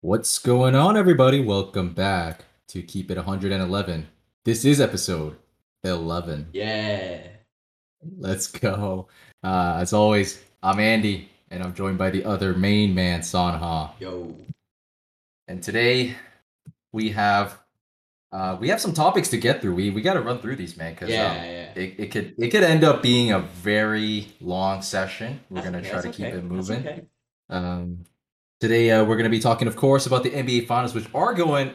What's going on, everybody? Welcome back to Keep It 111. This is episode 11. Yeah. Let's go. Uh, as always, I'm Andy, and I'm joined by the other main man, Sanha. Yo. And today we have uh, we have some topics to get through. We we got to run through these, man, because Yeah, um, yeah. it, it could it could end up being a very long session. We're That's gonna okay, try to that's keep okay, it moving. okay. Um, today, uh, we're going to be talking, of course, about the NBA Finals, which are going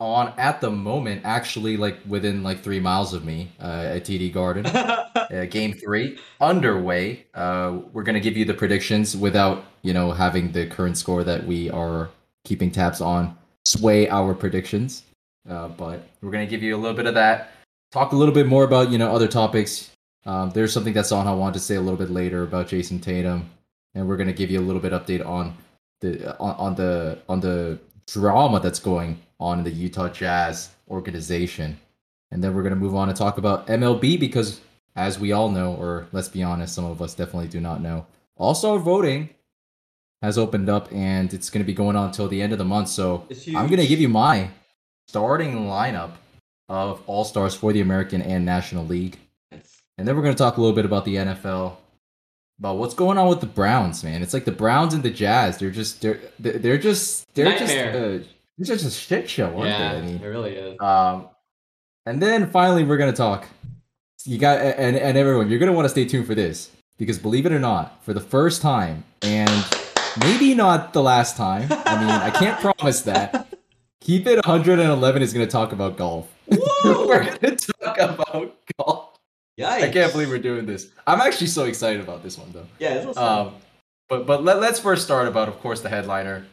on at the moment. Actually, like within like three miles of me uh, at TD Garden. uh, game three underway. Uh, we're going to give you the predictions without you know having the current score that we are keeping tabs on sway our predictions. Uh, but we're going to give you a little bit of that. Talk a little bit more about you know other topics. Um, there's something that Sanha wanted to say a little bit later about Jayson Tatum and we're gonna give you a little bit update on the on, on the on the drama that's going on in the Utah Jazz organization, and then we're gonna move on and talk about MLB because, as we all know, or let's be honest, some of us definitely do not know, All Star voting has opened up and it's gonna be going on until the end of the month. So I'm gonna give you my starting lineup of All Stars for the American and National League. And then we're going to talk a little bit about the NFL, about what's going on with the Browns, man. It's like the Browns and the Jazz. They're just they're they're just they're Nightmare. just uh, it's just a shit show, aren't yeah, they? I mean, it really is. um, and then finally we're going to talk. You got and and everyone, you're going to want to stay tuned for this because believe it or not, for the first time and maybe not the last time. I mean, I can't promise that. Keep it 111 is going to talk about golf. we're going to talk about golf. Yikes. I can't believe we're doing this. I'm actually so excited about this one though. Yeah, this was fun. Um, but but let, let's first start about, of course, the headliner,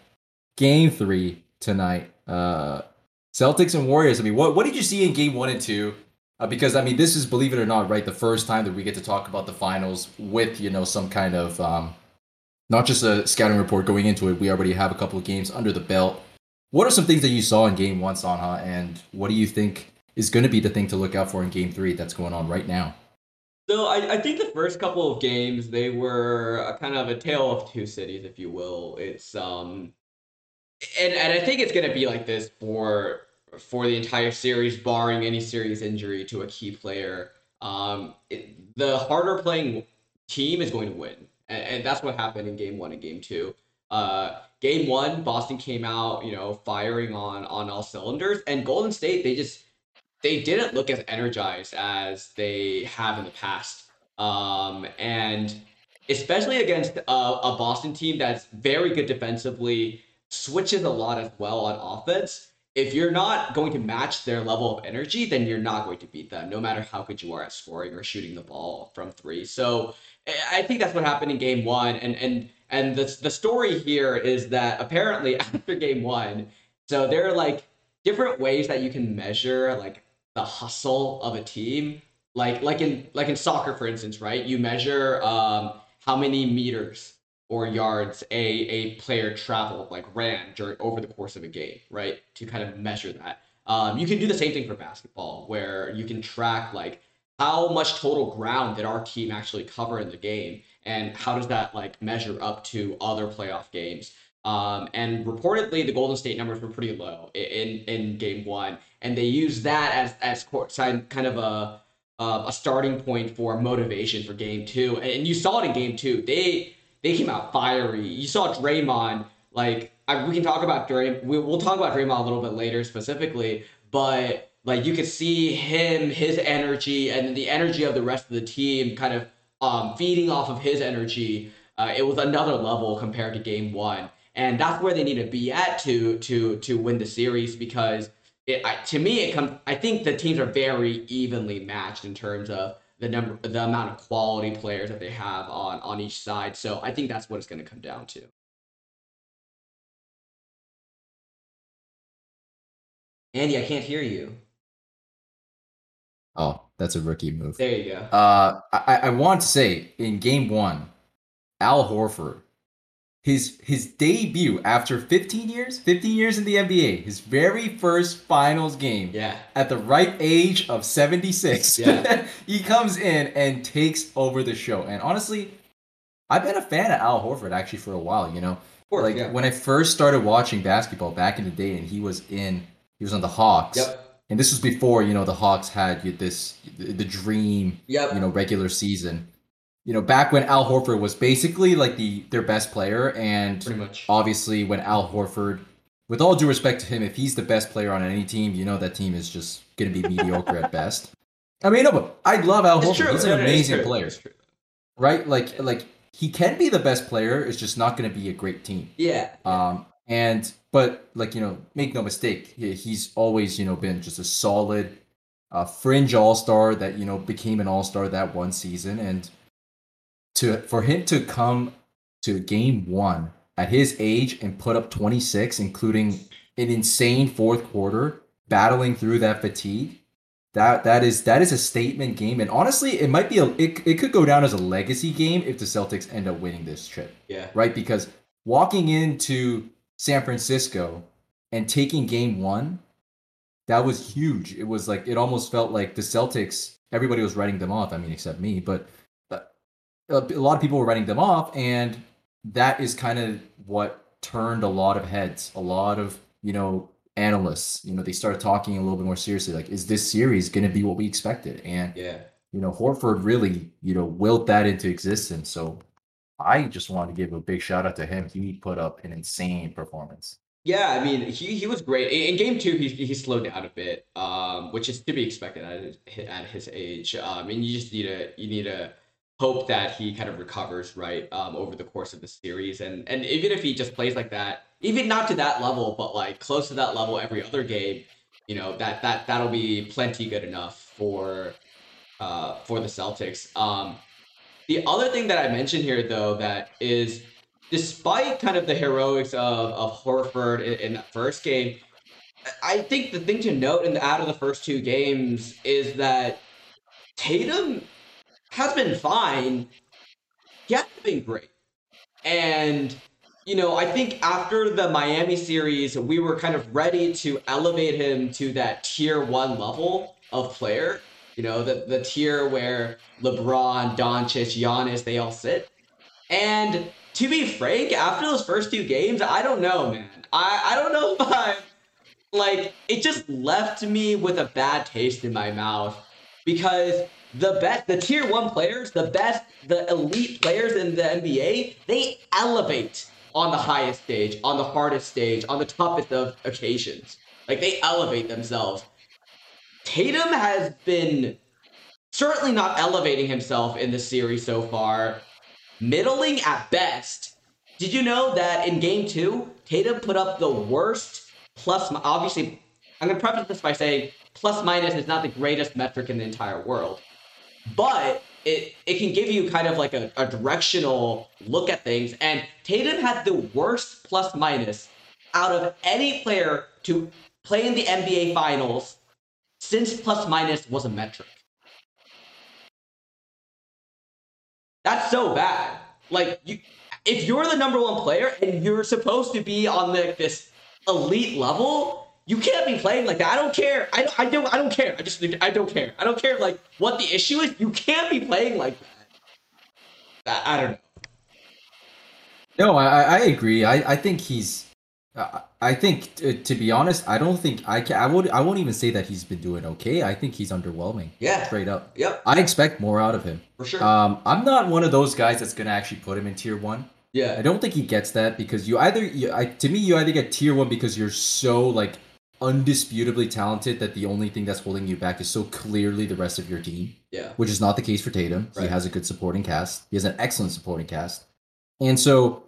Game Three tonight. Uh, Celtics and Warriors. I mean, what what did you see in Game One and Two? Uh, because I mean, this is believe it or not, right, the first time that we get to talk about the finals with you know some kind of um, not just a scouting report going into it. We already have a couple of games under the belt. What are some things that you saw in Game One, Sanha, and what do you think is going to be the thing to look out for in Game Three that's going on right now? So I, I think the first couple of games they were kind of a tale of two cities, if you will. It's um, and and I think it's gonna be like this for for the entire series, barring any serious injury to a key player. Um, it, the harder playing team is going to win, and, and that's what happened in game one and game two. Uh, game one, Boston came out, you know, firing on on all cylinders, and Golden State they just they didn't look as energized as they have in the past. Um, and especially against a, a Boston team that's very good defensively, switches a lot as well on offense. If you're not going to match their level of energy, then you're not going to beat them, no matter how good you are at scoring or shooting the ball from three. So I I think that's what happened in game one. And and and the, the story here is that apparently after game one, so there are like different ways that you can measure like the hustle of a team. Like like in like in soccer for instance right? You measure um how many meters or yards a a player traveled like ran during over the course of a game right? To kind of measure that. Um you can do the same thing for basketball where you can track like how much total ground did our team actually cover in the game and how does that like measure up to other playoff games um, and reportedly, the Golden State numbers were pretty low in in Game One, and they used that as as court kind of a uh, a starting point for motivation for Game Two. And you saw it in Game Two. They they came out fiery. You saw Draymond like I, we can talk about Dray. We, we'll talk about Draymond a little bit later specifically, but like you could see him, his energy, and the energy of the rest of the team kind of um, feeding off of his energy. Uh, it was another level compared to Game One and that's where they need to be at to to to win the series because it I, to me it comes I think the teams are very evenly matched in terms of the number the amount of quality players that they have on on each side. So I think that's what it's going to come down to. Andy I can't hear you. Oh, that's a rookie move. there you go. Uh, I, I want to say in game one, Al Horford, his his debut after 15 years, 15 years in the NBA, his very first finals game yeah at the ripe age of 76. Yeah. he comes in and takes over the show. And honestly, I've been a fan of Al Horford actually for a while, you know. course, like yeah. when I first started watching basketball back in the day, and he was in, he was on the Hawks. Yep. And this was before you know the Hawks had this the dream Yep. you know regular season. You know back when Al Horford was basically like the their best player, and Pretty much. obviously when Al Horford, with all due respect to him, if he's the best player on any team, you know that team is just going to be mediocre at best. I mean, no, but I love Al It's Horford. true. He's an amazing true. player, right? Like like he can be the best player. It's just not going to be a great team. Yeah. Um, and but like you know, make no mistake, he's always you know been just a solid, uh, fringe all star that you know became an all star that one season, and to for him to come to game one at his age and put up twenty six, including an insane fourth quarter, battling through that fatigue. That that is that is a statement game, and honestly, it might be a it, it could go down as a legacy game if the Celtics end up winning this trip yeah. right? Because walking into San Francisco and taking game one, that was huge. It was like, it almost felt like the Celtics, everybody was writing them off. I mean, except me, but a a lot of people were writing them off. And that is kind of what turned a lot of heads, a lot of, you know, analysts, you know, they started talking a little bit more seriously. Like, is this series going to be what we expected? And, Yeah. you know, Horford really, you know, willed that into existence. So I just wanted to give a big shout out to him. He put up an insane performance. Yeah, I mean, he, he was great. In, game two, he, he slowed down a bit, um, which is to be expected at his, at his age. Um, and you just need to you need to hope that he kind of recovers right um, over the course of the series. And and even if he just plays like that, even not to that level, but like close to that level every other game, you know that that that'll be plenty good enough for uh, for the Celtics. Um, the other thing that I mentioned here, though, that is despite kind of the heroics of, of Horford in, in that first game, I think the thing to note in the out of the first two games is that Tatum has been fine. He hasn't been great. And, you know, I think after the Miami series, we were kind of ready to elevate him to that tier one level of player. You know, the, the tier where LeBron, Doncic, Giannis, they all sit. And to be frank, after those first two games, I don't know, man. I, I don't know if I'm like it just left me with a bad taste in my mouth because the best the tier one players, the best, the elite players in the NBA, they elevate on the highest stage, on the hardest stage, on the toughest of occasions. Like they elevate themselves. Tatum has been certainly not elevating himself in the series so far middling at best. Did you know that in game two, Tatum put up the worst plus? Obviously, I'm gonna preface this by saying plus minus is not the greatest metric in the entire world, but it it can give you kind of like a, a directional look at things. And Tatum had the worst plus minus out of any player to play in the NBA Finals since plus minus was a metric. That's so bad. Like you, if you're the number one player and you're supposed to be on the, this elite level, you can't be playing like that. I don't care. I don't. I don't. I don't care. I just. I don't care. I don't care. Like what the issue is. You can't be playing like that. I, I don't know. No, I, I agree. I, I think he's. I I think to, to be honest, I don't think I can. I would. I won't even say that he's been doing okay. I think he's underwhelming. Yeah. straight up. Yep. I expect more out of him. For sure. Um, I'm not one of those guys that's gonna actually put him in tier one. Yeah. I don't think he gets that because you either you, I, to me you either get tier one because you're so like undisputably talented that the only thing that's holding you back is so clearly the rest of your team, Yeah. which is not the case for Tatum. He has a good supporting cast. He has an excellent supporting cast, and so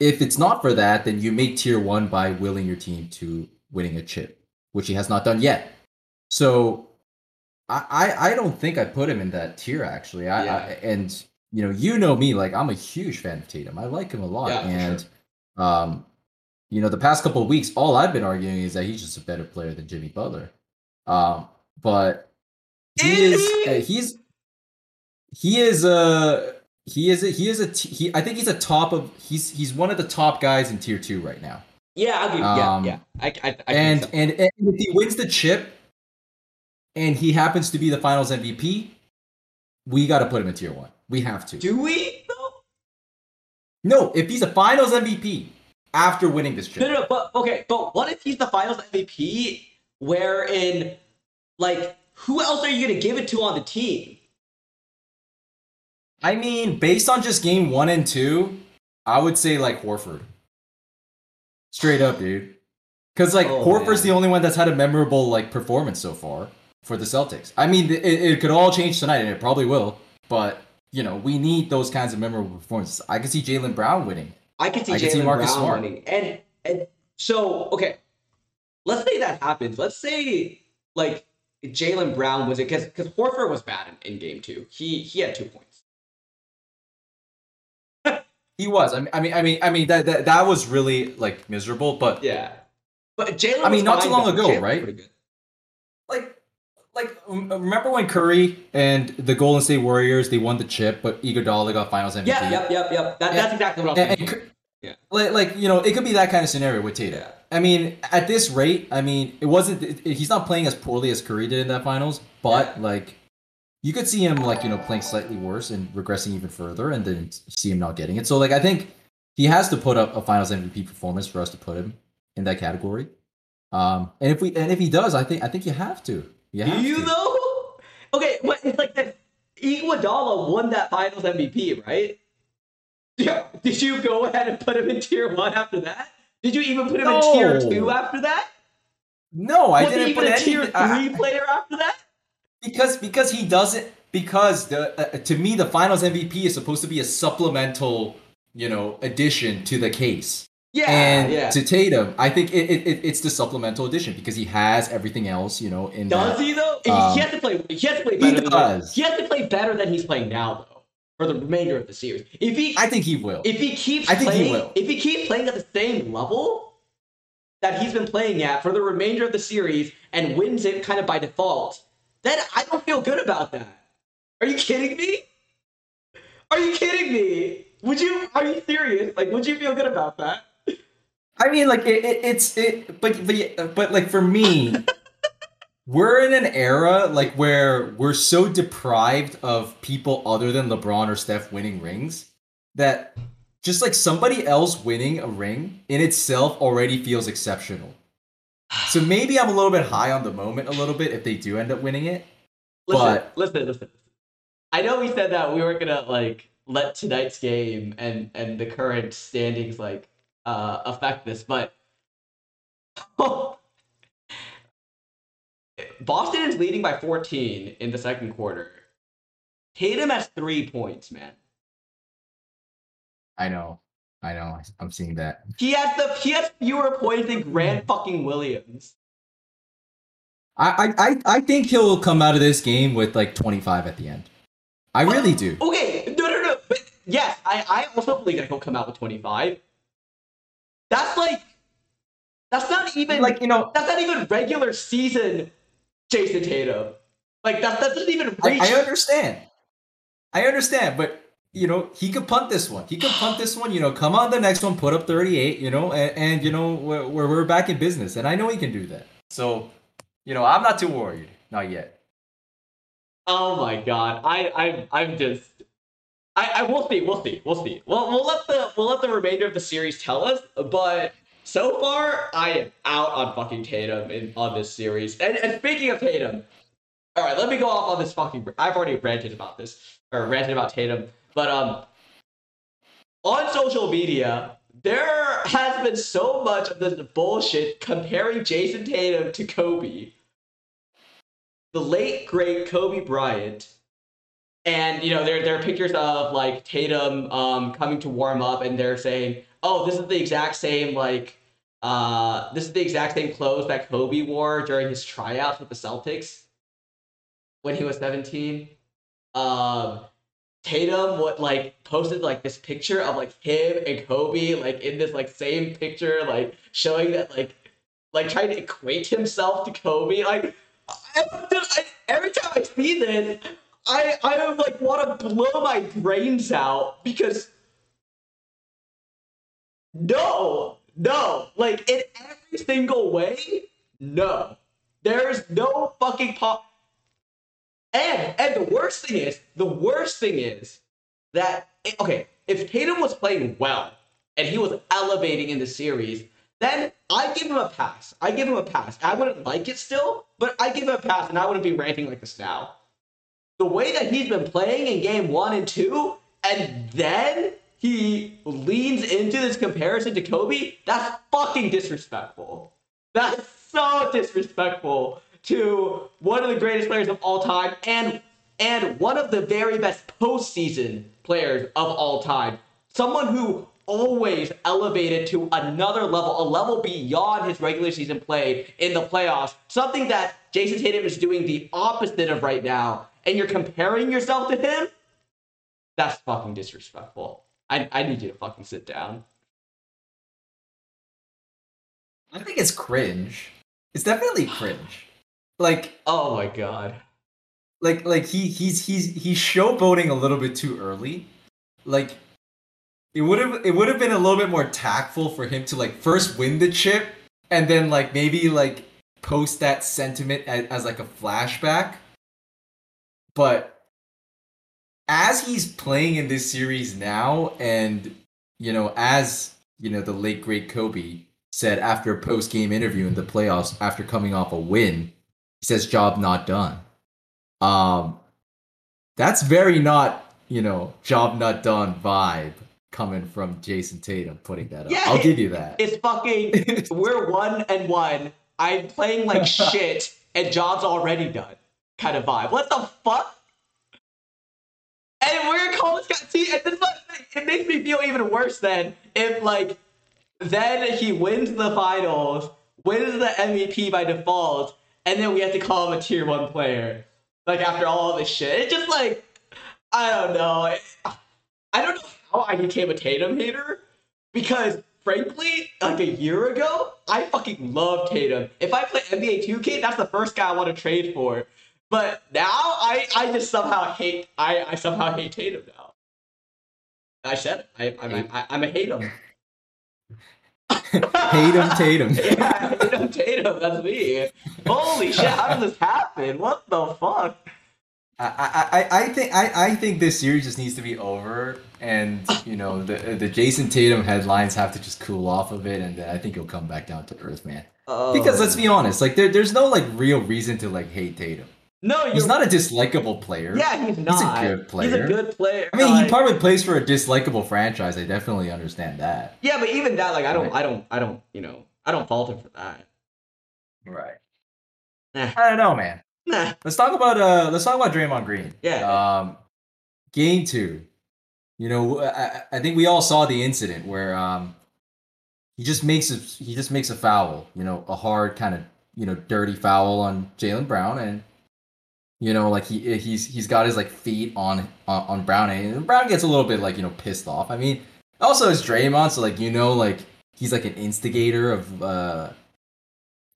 if it's not for that, then you make tier one by willing your team to winning a chip, which he has not done yet. So I I, I don't think I put him in that tier actually. I, Yeah. I and you know you know me like I'm a huge fan of Tatum. I like him a lot, Yeah, and um, you know the past couple of weeks, all I've been arguing is that he's just a better player than Jimmy Butler. Um, but he is uh, he's he is a he is a he is a he. I think he's a top of he's he's one of the top guys in tier two right now. Yeah. I'll give. Um, yeah. Yeah. I. I. I and, and and if he wins the chip, and he happens to be the Finals MVP, we got to put him in tier one. We have to. Do we? No, if he's a Finals MVP, after winning this chip. No, no, no, but okay, but what if he's the Finals MVP? Wherein, like, who else are you gonna give it to on the team? I mean, based on just game one and two, I would say like Horford. Straight up, dude. Because like Oh, Horford's man. the only one that's had a memorable like performance so far for the Celtics. I mean, it, it could all change tonight, and it probably will. But you know, we need those kinds of memorable performances. I can see Jaylen Brown winning. I could see I can see Jaylen Marcus Brown Smart. winning, and and so okay, let's say that happens. Let's say like Jaylen Brown was it because because Horford was bad in, in game two. He he had two points. He was. I mean, I mean, I mean, I mean that that, that was really like miserable. But Yeah, but Jaylen. I mean, not too long ago, Jaylen was right? pretty good. like like remember when Curry and the Golden State Warriors they won the chip, but Iguodala got Finals MVP. Yeah, yep, yep, yep. That, Yeah. that's exactly what I'm And, thinking. and, Yeah. like, like you know, it could be that kind of scenario with Tatum. Yeah. I mean, at this rate, I mean, it wasn't. It, he's not playing as poorly as Curry did in that finals, but Yeah. like, you could see him like you know playing slightly worse and regressing even further, and then see him not getting it. So like, I think he has to put up a Finals MVP performance for us to put him in that category. Um, and if we and if he does, I think I think you have to. You Do you to. though? Okay, but it's like that. Iguodala won that Finals MVP, right? Yeah. Did you go ahead and put him in tier one after that? Did you even put him in tier two after that? No, I was didn't even put a tier three player after that? because because he doesn't because the uh, to me the finals MVP is supposed to be a supplemental you know addition to the case Yeah, and yeah. to Tatum I think it, it, it- it's the supplemental addition because he has everything else you know in Does that. he though? He- Um, he has to play. He has to play he better. than does. he has to play better than he's playing now, though, for the remainder of the series. If he I think he will if he keeps I think he playing, will. if he keeps playing at the same level that he's been playing at for the remainder of the series and wins it kind of by default, then I don't feel good about that. Are you kidding me? Are you kidding me? Would you? Are you serious? Like, would you feel good about that? I mean like it, it it's it but but but like for me we're in an era like where we're so deprived of people other than LeBron or Steph winning rings that just like somebody else winning a ring in itself already feels exceptional. So maybe I'm a little bit high on the moment a little bit if they do end up winning it. Listen, But- listen, listen. I know we said that we weren't gonna like let tonight's game and and the current standings like uh affect this, but Boston is leading by 14 in the second quarter. Tatum has three points, man. I know. I know. I'm seeing that. He has the he has fewer points than Grant fucking Williams. I, I, I- think he'll come out of this game with like 25 at the end. I really do. Okay, no, no, no. But yes, I, I also believe that he'll come out with 25. That's like, that's not even Like, you know, that's not even regular season Jayson Tatum. Like that, that doesn't even reach. I understand. I understand, but you know, he could punt this one. He could punt this one. You know, come on the next one, put up 38. You know, and, and you know we're, we're we're back in business, and I know he can do that. So, you know, I'm not too worried. Not yet. oh my god, I, I, I'm just. I, I will see, we'll see, we'll see. Well, we'll let the we'll let the remainder of the series tell us. But so far, I am out on fucking Tatum in on this series. And and speaking of Tatum, all right, let me go off on this fucking. I've already ranted about this or ranted about Tatum, but um, on social media, there has been so much of this bullshit comparing Jayson Tatum to Kobe, the late great Kobe Bryant. And you know, there there are pictures of like Tatum um coming to warm up, and they're saying, "Oh, this is the exact same like, uh, this is the exact same clothes that Kobe wore during his tryouts with the Celtics when he was 17." Um, Tatum what like posted like this picture of like him and Kobe like in this like same picture like showing that like like trying to equate himself to Kobe like I, I, every time I see this I I like want to blow my brains out because no no like in every single way no there's no fucking pop and and the worst thing is, the worst thing is that okay, if Tatum was playing well, and he was elevating in the series, then I give him a pass. I give him a pass. I wouldn't like it still, but I give him a pass, and I wouldn't be ranting like this now. The way that he's been playing in game one and two, and then he leans into this comparison to Kobe, that's fucking disrespectful. That's so disrespectful to one of the greatest players of all time and and one of the very best postseason players of all time. Someone who always elevated to another level, a level beyond his regular season play in the playoffs. Something that Jayson Tatum is doing the opposite of right now. And you're comparing yourself to him? That's fucking disrespectful. I, I need you to fucking sit down. I think it's cringe. It's definitely cringe. Like, oh my god. Like like he he's he's he's showboating a little bit too early. Like it would have it would have been a little bit more tactful for him to like first win the chip and then like maybe like post that sentiment as, as like a flashback. But as he's playing in this series now and you know as you know the late great Kobe said after a post game interview in the playoffs after coming off a win, he says job not done. Um, that's very not you know job not done vibe coming from Jayson Tatum putting that up. Yeah, I'll give you that. It's fucking we're one and one. I'm playing like shit and job's already done kind of vibe. What the fuck? And we're calling this guy see, and this it makes me feel even worse than if like then he wins the finals, wins the MVP by default, and then we have to call him a tier one player. Like after all this shit, it's just like I don't know. I don't know how I became a Tatum hater because frankly, like a year ago, I fucking love Tatum. If I play NBA 2K, that's the first guy I want to trade for. But now I, I just somehow hate I, I somehow hate Tatum now. I said it. I, I'm, I, I'm a hate him. hate him, Tatum. yeah, hate him, Tatum. That's me. Holy shit! How did this happen? What the fuck? I, I, I think I, I think this series just needs to be over, and you know the the Jayson Tatum headlines have to just cool off of it, and then I think he'll come back down to earth, man. Oh. Because let's be honest, like there, there's no like real reason to like hate Tatum. No, he's not a dislikable player. Yeah, he's not. He's a good player. He's a good player. I mean, like, he probably plays for a dislikable franchise. I definitely understand that. Yeah, but even that, like, I don't, right. I don't, I don't, you know, I don't fault him for that. Right. Nah. I don't know, man. Nah. Let's talk about uh, let's talk about Draymond Green. Yeah. Um, game two. You know, I, I think we all saw the incident where um, he just makes a he just makes a foul. You know, a hard kind of you know dirty foul on Jaylen Brown and you know, like he he's he's got his like feet on on, on Brown, and Brown gets a little bit like you know pissed off. I mean, also is Draymond, so like you know, like he's like an instigator of uh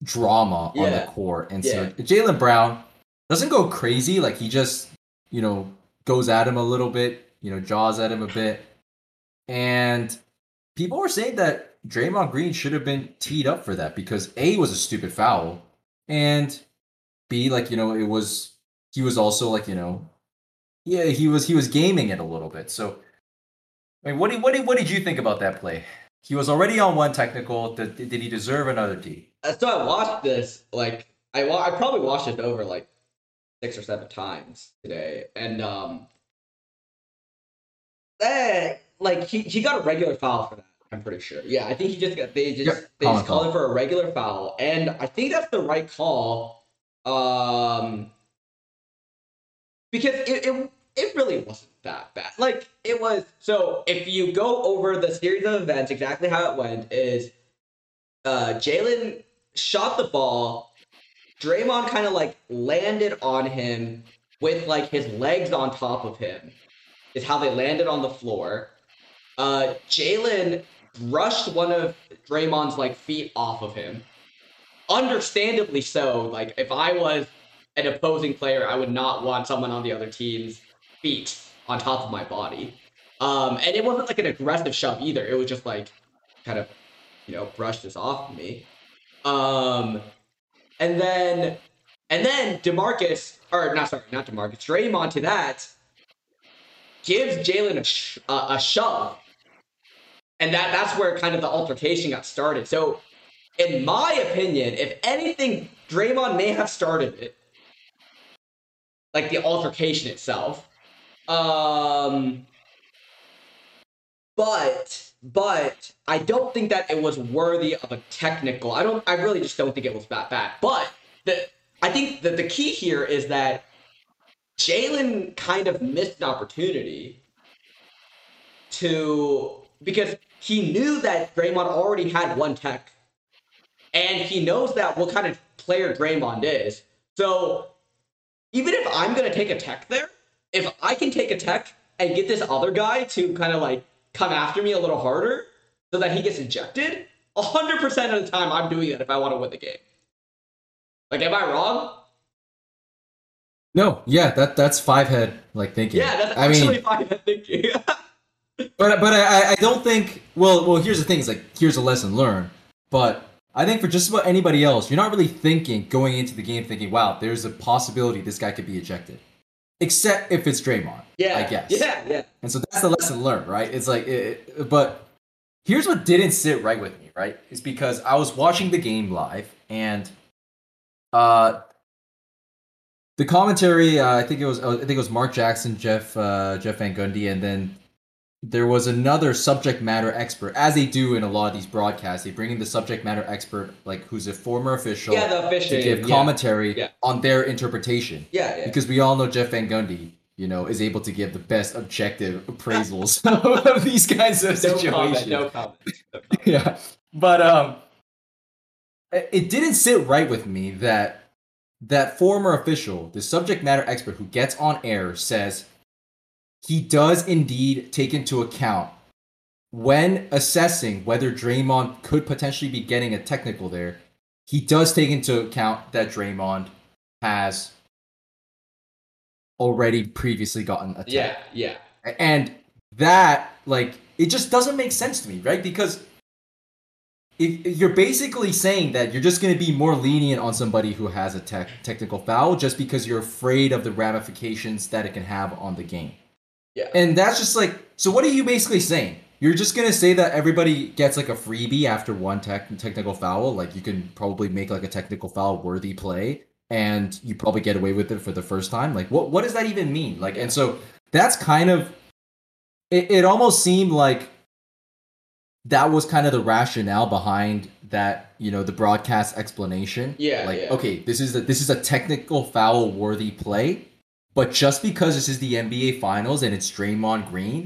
drama yeah. on the court, and yeah. so Jaylen Brown doesn't go crazy. Like he just you know goes at him a little bit, you know, jaws at him a bit, and people were saying that Draymond Green should have been teed up for that because a was a stupid foul, and b like you know it was he was also like you know, yeah, he was he was gaming it a little bit. So, I mean, what did what did what did you think about that play? He was already on one technical. Did, did he deserve another D? Uh, so I watched this like I I probably watched it over like six or seven times today, and um, eh, like he he got a regular foul for that. I'm pretty sure. Yeah, I think he just got they just yep. they just called him for a regular foul, and I think that's the right call. Um, because it, it it really wasn't that bad. Like it was. So if you go over the series of events, exactly how it went is, uh, Jaylen shot the ball. Draymond kind of like landed on him with like his legs on top of him. Is how they landed on the floor. Uh, Jaylen brushed one of Draymond's like feet off of him. Understandably so. Like if I was an opposing player, I would not want someone on the other team's feet on top of my body. Um, and it wasn't like an aggressive shove either. It was just like kind of, you know, brushed this off me. Um, and then, and then Demarcus, or not sorry, not Demarcus, Draymond to that gives Jaylen a, sh- uh, a shove. and that that's where kind of the altercation got started. So, in my opinion, if anything, Draymond may have started it, like the altercation itself. Um, but but I don't think that it was worthy of a technical. I don't. I really just don't think it was that bad. But the I think that the key here is that Jaylen kind of missed an opportunity to because he knew that Draymond already had one tech, and he knows that what kind of player Draymond is. So even if I'm gonna take a tech there, if I can take a tech and get this other guy to kind of like come after me a little harder so that he gets ejected, 100% of the time I'm doing that if I want to win the game. Like, am I wrong? No, yeah, that that's five head like thinking. Yeah, that's I actually mean, five head thinking. but but I I don't think. Well, well, here's the thing. Is like here's a lesson learned. But I think for just about anybody else, you're not really thinking going into the game thinking, wow, there's a possibility this guy could be ejected. Except if it's Draymond. yeah, I guess. Yeah, yeah. And so that's the lesson learned, right? It's like, it, but here's what didn't sit right with me, right? Is because I was watching the game live and uh the commentary, uh, I think it was, I think it was Mark Jackson, Jeff, uh, Jeff Van Gundy, and then there was another subject matter expert, as they do in a lot of these broadcasts. They bring in the subject matter expert, like who's a former official, Yeah, the official, to give commentary Yeah. on their interpretation Yeah, yeah. because we all know Jeff Van Gundy, you know, is able to give the best objective appraisals of these kinds of no situations. comment, no comment. No comment. Yeah, but um, it didn't sit right with me that that former official, the subject matter expert who gets on air, says he does indeed take into account when assessing whether Draymond could potentially be getting a technical there. He does take into account that Draymond has already previously gotten a tech. Yeah, yeah. And that, like, it just doesn't make sense to me, right? Because if if you're basically saying that you're just going to be more lenient on somebody who has a tech, technical foul just because you're afraid of the ramifications that it can have on the game. Yeah. And that's just like, so what are you basically saying? You're just going to say that everybody gets like a freebie after one tech, technical foul? Like, you can probably make like a technical foul worthy play and you probably get away with it for the first time? Like, what, what does that even mean? Like, and so that's kind of it, it almost seemed like that was kind of the rationale behind that you know the broadcast explanation Yeah, like yeah. okay this is a, this is a technical foul worthy play but just because this is the NBA finals and it's Draymond Green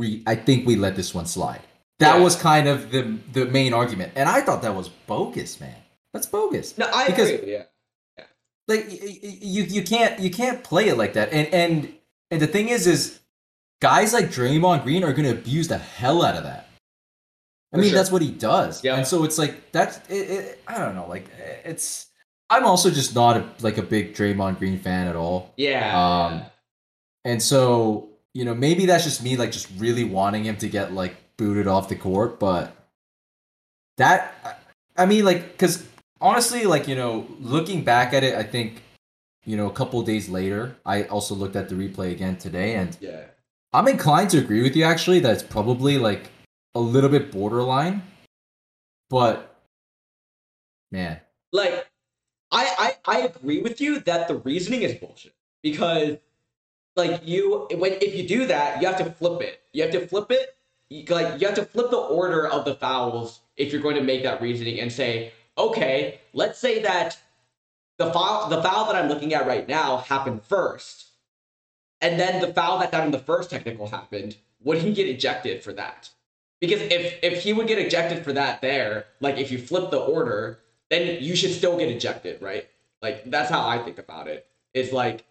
we I think we let this one slide that Yeah. was kind of the the main argument and I thought that was bogus man that's bogus No, I Because- agree. Yeah. like y- y- you you can't you can't play it like that and and and the thing is is guys like Draymond Green are going to abuse the hell out of that I For mean sure. that's what he does Yeah. and so it's like that's it, it, I don't know like it's I'm also just not a, like a big Draymond Green fan at all Yeah. Um, and so you know maybe that's just me like just really wanting him to get like booted off the court but that I- I mean like cuz honestly like you know looking back at it I think you know a couple days later I also looked at the replay again today and yeah. I'm inclined to agree with you actually that it's probably like a little bit borderline but man like I, I I agree with you that the reasoning is bullshit because like you when if you do that you have to flip it. You have to flip it like you have to flip the order of the fouls if you're going to make that reasoning and say okay let's say that the foul the foul that I'm looking at right now happened first and then the foul that got him the first technical happened would he get ejected for that? Because if if he would get ejected for that there like if you flip the order then you should still get ejected, right? Like that's how I think about it. It's like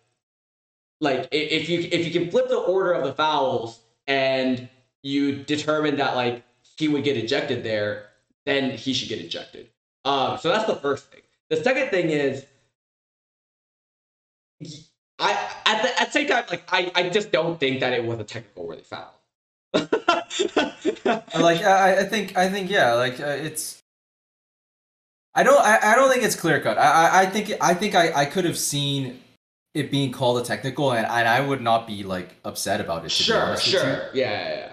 like if you if you can flip the order of the fouls and you determine that like he would get ejected there, then he should get ejected. Um, so that's the first thing. The second thing is I at the at the same time like I, I just don't think that it was a technical worthy foul. like I, I think I think yeah like uh, it's I don't I, I don't think it's clear cut I, I I think I think I, I could have seen it being called a technical and, and I would not be like upset about it sure, sure. Yeah, yeah,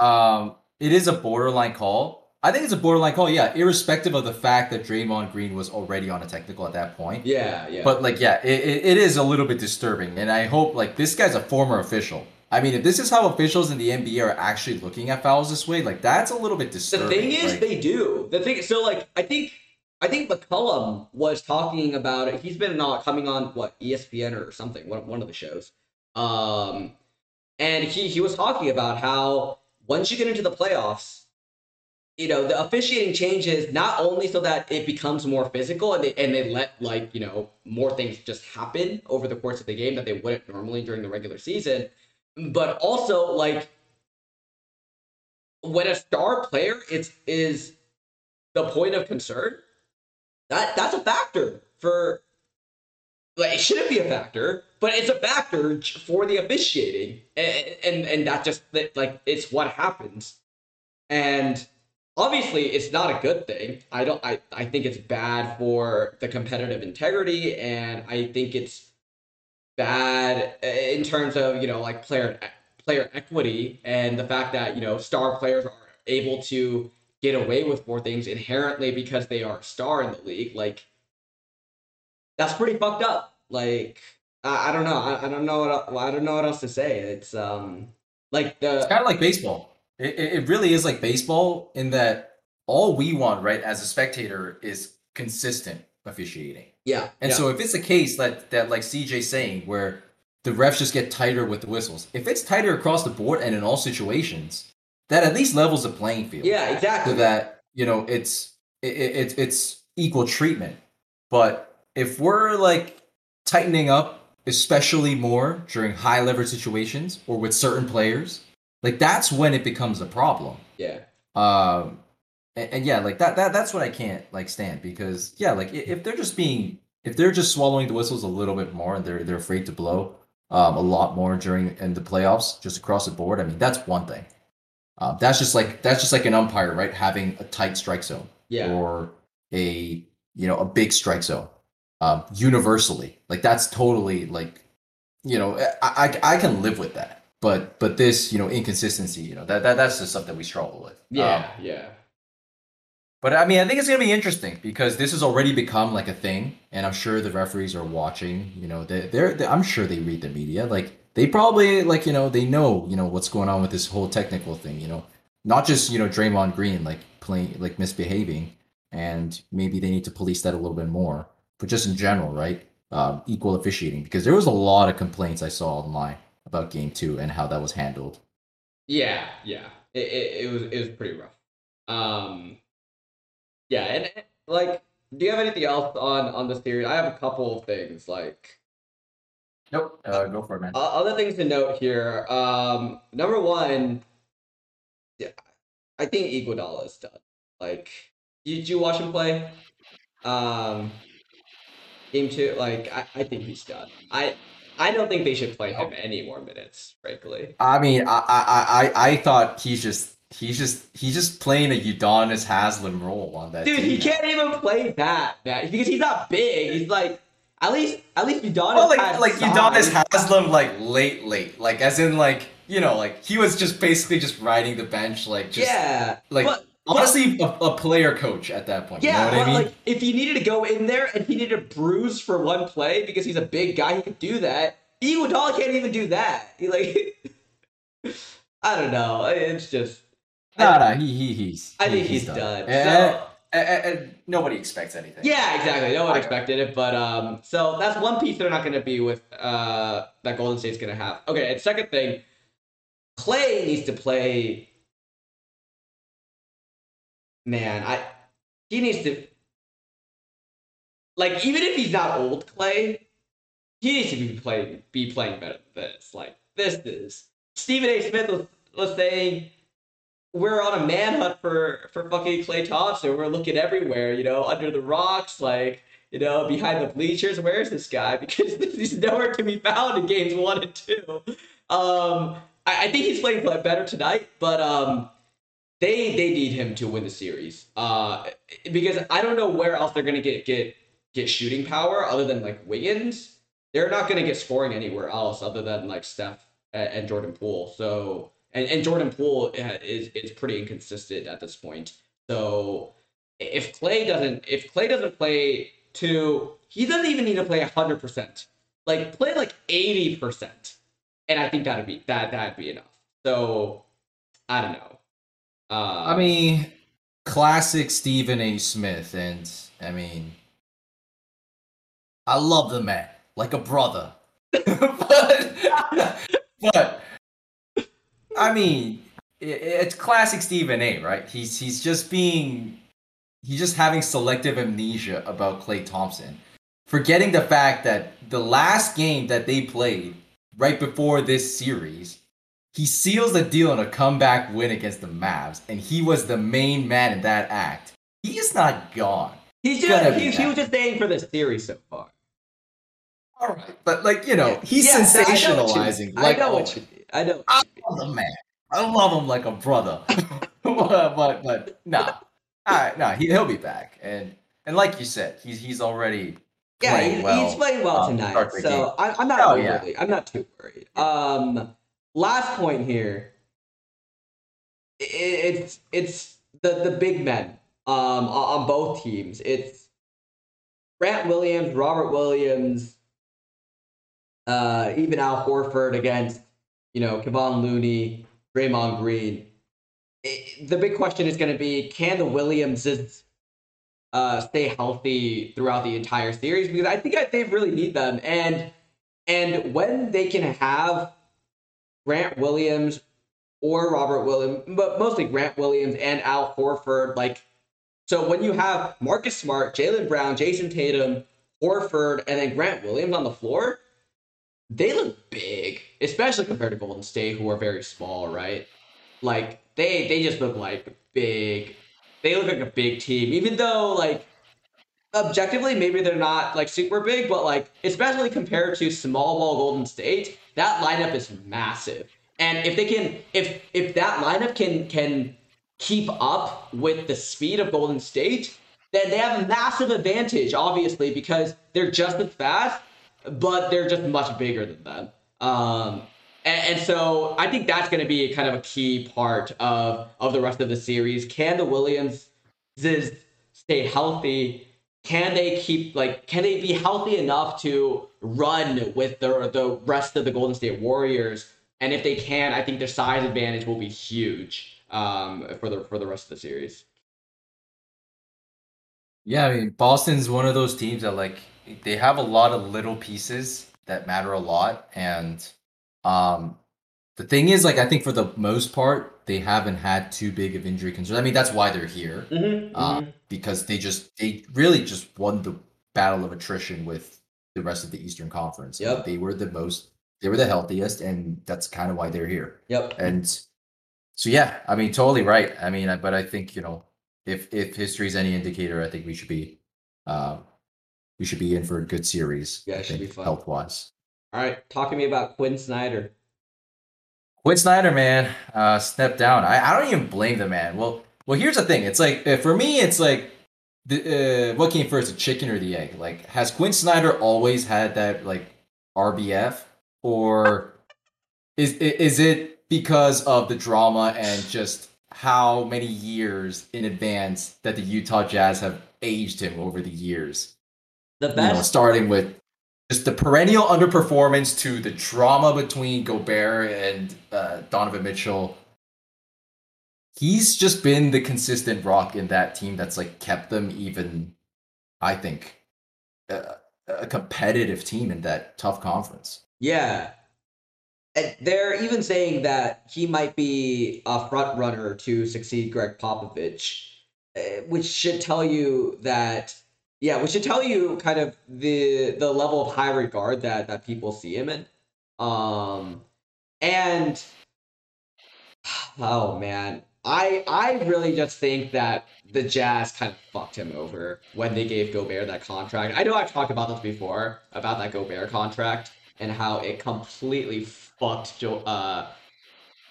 yeah. um it is a borderline call. I think it's a borderline call, yeah, irrespective of the fact that Draymond Green was already on a technical at that point. Yeah, yeah. But like, yeah, it, it, it is a little bit disturbing, and I hope like this guy's a former official. I mean, if this is how officials in the NBA are actually looking at fouls this way, like that's a little bit disturbing. The thing is, like, they do. The thing, so like, I think, I think McCollum was talking about it. He's been uh, coming on what ESPN or something, one one of the shows. Um, and he he was talking about how once you get into the playoffs, you know, the officiating changes not only so that it becomes more physical and they and they let like you know more things just happen over the course of the game that they wouldn't normally during the regular season, but also like when a star player it's is the point of concern that that's a factor for like it shouldn't be a factor but it's a factor for the officiating and and, and that just like it's what happens. And obviously it's not a good thing. I don't i, I think it's bad for the competitive integrity and i think it's bad uh, in terms of you know like player player equity and the fact that you know star players are able to get away with more things inherently because they are a star in the league like that's pretty fucked up. Like i, I don't know. I, I don't know what i don't know what else to say. It's um like the it's kind of like baseball. It, it really is like baseball in that all we want right as a spectator is consistent officiating. Yeah and yeah. so if it's a case that that like cj saying where the refs just get tighter with the whistles if it's tighter across the board and in all situations that at least levels the playing field. Yeah exactly. so that you know it's it, it, it's equal treatment. But if we're like tightening up especially more during high leverage situations or with certain players like that's when it becomes a problem. Yeah. Um and, and, yeah like that, that that's what i can't like stand because yeah like if they're just being if they're just swallowing the whistles a little bit more and they're they're afraid to blow um a lot more during in the playoffs just across the board i mean that's one thing um, that's just like that's just like an umpire right? Having a tight strike zone. Yeah. Or a you know a big strike zone. Um universally. Like that's totally like you know i i, I can live with that. But but this you know inconsistency you know that, that that's the stuff that we struggle with. Yeah um, yeah. but i mean i think it's going to be interesting because this has already become like a thing. And i'm sure the referees are watching you know they, they're, they're i'm sure they read the media. Like they probably like you know they know you know what's going on with this whole technical thing you know not just you know Draymond Green like playing like misbehaving and maybe they need to police that a little bit more but just in general right um, equal officiating because there was a lot of complaints I saw online about game two and how that was handled. Yeah, yeah, it, it, it was it was pretty rough. Um, yeah, and like, do you have anything else on on this series? I have a couple of things like. Nope. Uh, go for it, man. Other things to note here. Um, number one, yeah, I think Iguodala is done. Like, did you watch him play? Um, game two, like I, I think he's done. I I don't think they should play him any more minutes, frankly. I mean, I I I, I thought he's just he's just he's just playing a Udonis Haslem role on that. Dude, team he can't even play that, man, because he's not big. He's like at least at least Udonis. Well, like like size. Udonis Haslem like late late like as in like you know like he was just basically just riding the bench like just yeah, like but, honestly a, a player coach at that point. Yeah, you know what I mean? like if he needed to go in there and he needed to bruise for one play because he's a big guy, he could do that. Iguodala can't even do that. He like, I don't know. It's just. no, no, he, he he's. I think he- he's, done. And, eh, So, and- and- and nobody expects anything. yeah, exactly. No one expected it, but um, so that's one piece they're not going to be with uh that Golden State's going to have. Okay, and second thing, Klay needs to play. Man, I he needs to like even if he's not old Klay, he needs to be playing be playing better than this. Like this is Stephen A. Smith was, was saying we're on a manhunt for for fucking Klay Thompson. We're looking everywhere, you know, under the rocks, like you know, behind the bleachers. Where is this guy? Because he's nowhere to be found in games one and two. Um, I, I think he's playing better tonight, but um, they they need him to win the series. Uh, because I don't know where else they're gonna get get get shooting power other than like Wiggins. They're not gonna get scoring anywhere else other than like Steph and, and Jordan Poole. So and, and Jordan Poole uh, is is pretty inconsistent at this point. So if Klay doesn't if Klay doesn't play to he doesn't even need to play hundred percent. Like play like eighty percent, and I think that'd be that that'd be enough. So I don't know. Uh, I mean, classic Stephen A. Smith, and I mean, I love the man like a brother, but but I mean, it's classic Stephen A. Right? He's he's just being he's just having selective amnesia about Klay Thompson, forgetting the fact that the last game that they played right before this series, he seals the deal in a comeback win against the Mavs, and he was the main man in that act. He is not gone. He's just he, he was just staying for this series so far. All right, but like you know, he's yeah, sensationalizing. I, like, I know oh, what you mean. I know. I love the man. I love him like a brother. but, but but nah, all right, no, he he'll be back, and and like you said, he's he's already yeah, he's, well, he's playing well um, tonight. So I, am not oh, yeah. I'm not too worried. Um, last point here. It, it's it's the the big men um on both teams. It's Grant Williams, Robert Williams, uh, even Al Horford against you know Kevon Looney, Draymond Green it, the big question is going to be can the Williamses uh, stay healthy throughout the entire series? Because I think I, they really need them. And and when they can have Grant Williams or Robert Williams, but mostly Grant Williams and Al Horford, like so when you have Marcus Smart, Jaylen Brown, Jayson Tatum, Horford, and then Grant Williams on the floor, they look big, especially compared to Golden State, who are very small, right? Like they they just look like big. They look like a big team, even though like objectively maybe they're not like super big, but like especially compared to small ball Golden State, that lineup is massive. And if they can, if if that lineup can can keep up with the speed of Golden State, then they have a massive advantage, obviously, because they're just as fast, but they're just much bigger than them. Um, and, and so I think that's going to be kind of a key part of of the rest of the series. Can the Williams stay healthy? Can they keep like can they be healthy enough to run with the the rest of the Golden State Warriors? And if they can, I think their size advantage will be huge um, for the for the rest of the series. Yeah, I mean Boston's one of those teams that like they have a lot of little pieces that matter a lot, and um, the thing is, like, I think for the most part, they haven't had too big of injury concerns. I mean, that's why they're here, mm-hmm, uh, mm-hmm. because they just they really just won the battle of attrition with the rest of the Eastern Conference. Yep. they were the most, they were the healthiest, and that's kind of why they're here. Yep. And so, yeah, I mean, totally right. I mean, but I think you know, if if history is any indicator, I think we should be, uh, we should be in for a good series. Yeah, it should be fun health wise. All right, talk to me about Quin Snyder. Quin Snyder, man, uh, step down. I, I don't even blame the man. Well, well, here's the thing. It's like uh, for me, it's like the uh, what came first, the chicken or the egg? Like, has Quin Snyder always had that like RBF, or is is it because of the drama and just how many years in advance that the Utah Jazz have aged him over the years? The best, you know, starting with just the perennial underperformance to the drama between Gobert and uh, Donovan Mitchell. He's just been the consistent rock in that team that's like kept them even, I think, uh, a competitive team in that tough conference. Yeah. And they're even saying that he might be a front runner to succeed Gregg Popovich, eh, which should tell you that yeah, we should tell you kind of the the level of high regard that that people see him in. Um and oh man, I I really just think that the Jazz kind of fucked him over when they gave Gobert that contract. I know I've talked about this before about that Gobert contract and how it completely fucked Joe, uh,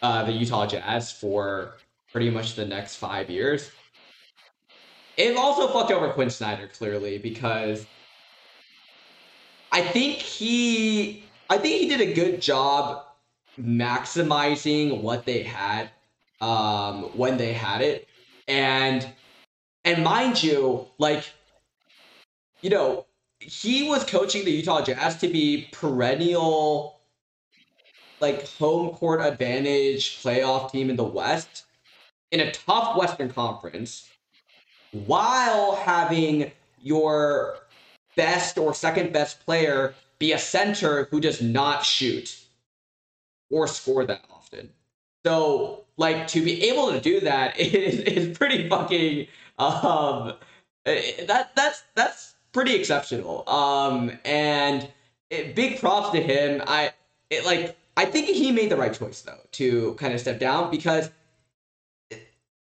uh, the Utah Jazz for pretty much the next five years. It also fucked over Quin Snyder clearly because I think he I think he did a good job maximizing what they had um, when they had it, and and mind you, like you know, he was coaching the Utah Jazz to be perennial, like home court advantage playoff team in the West in a tough Western Conference, while having your best or second best player be a center who does not shoot or score that often. So, like, to be able to do that is, is pretty fucking um eh, that that's that's pretty exceptional. Um, and it, big props to him. I it, like I think he made the right choice though to kind of step down because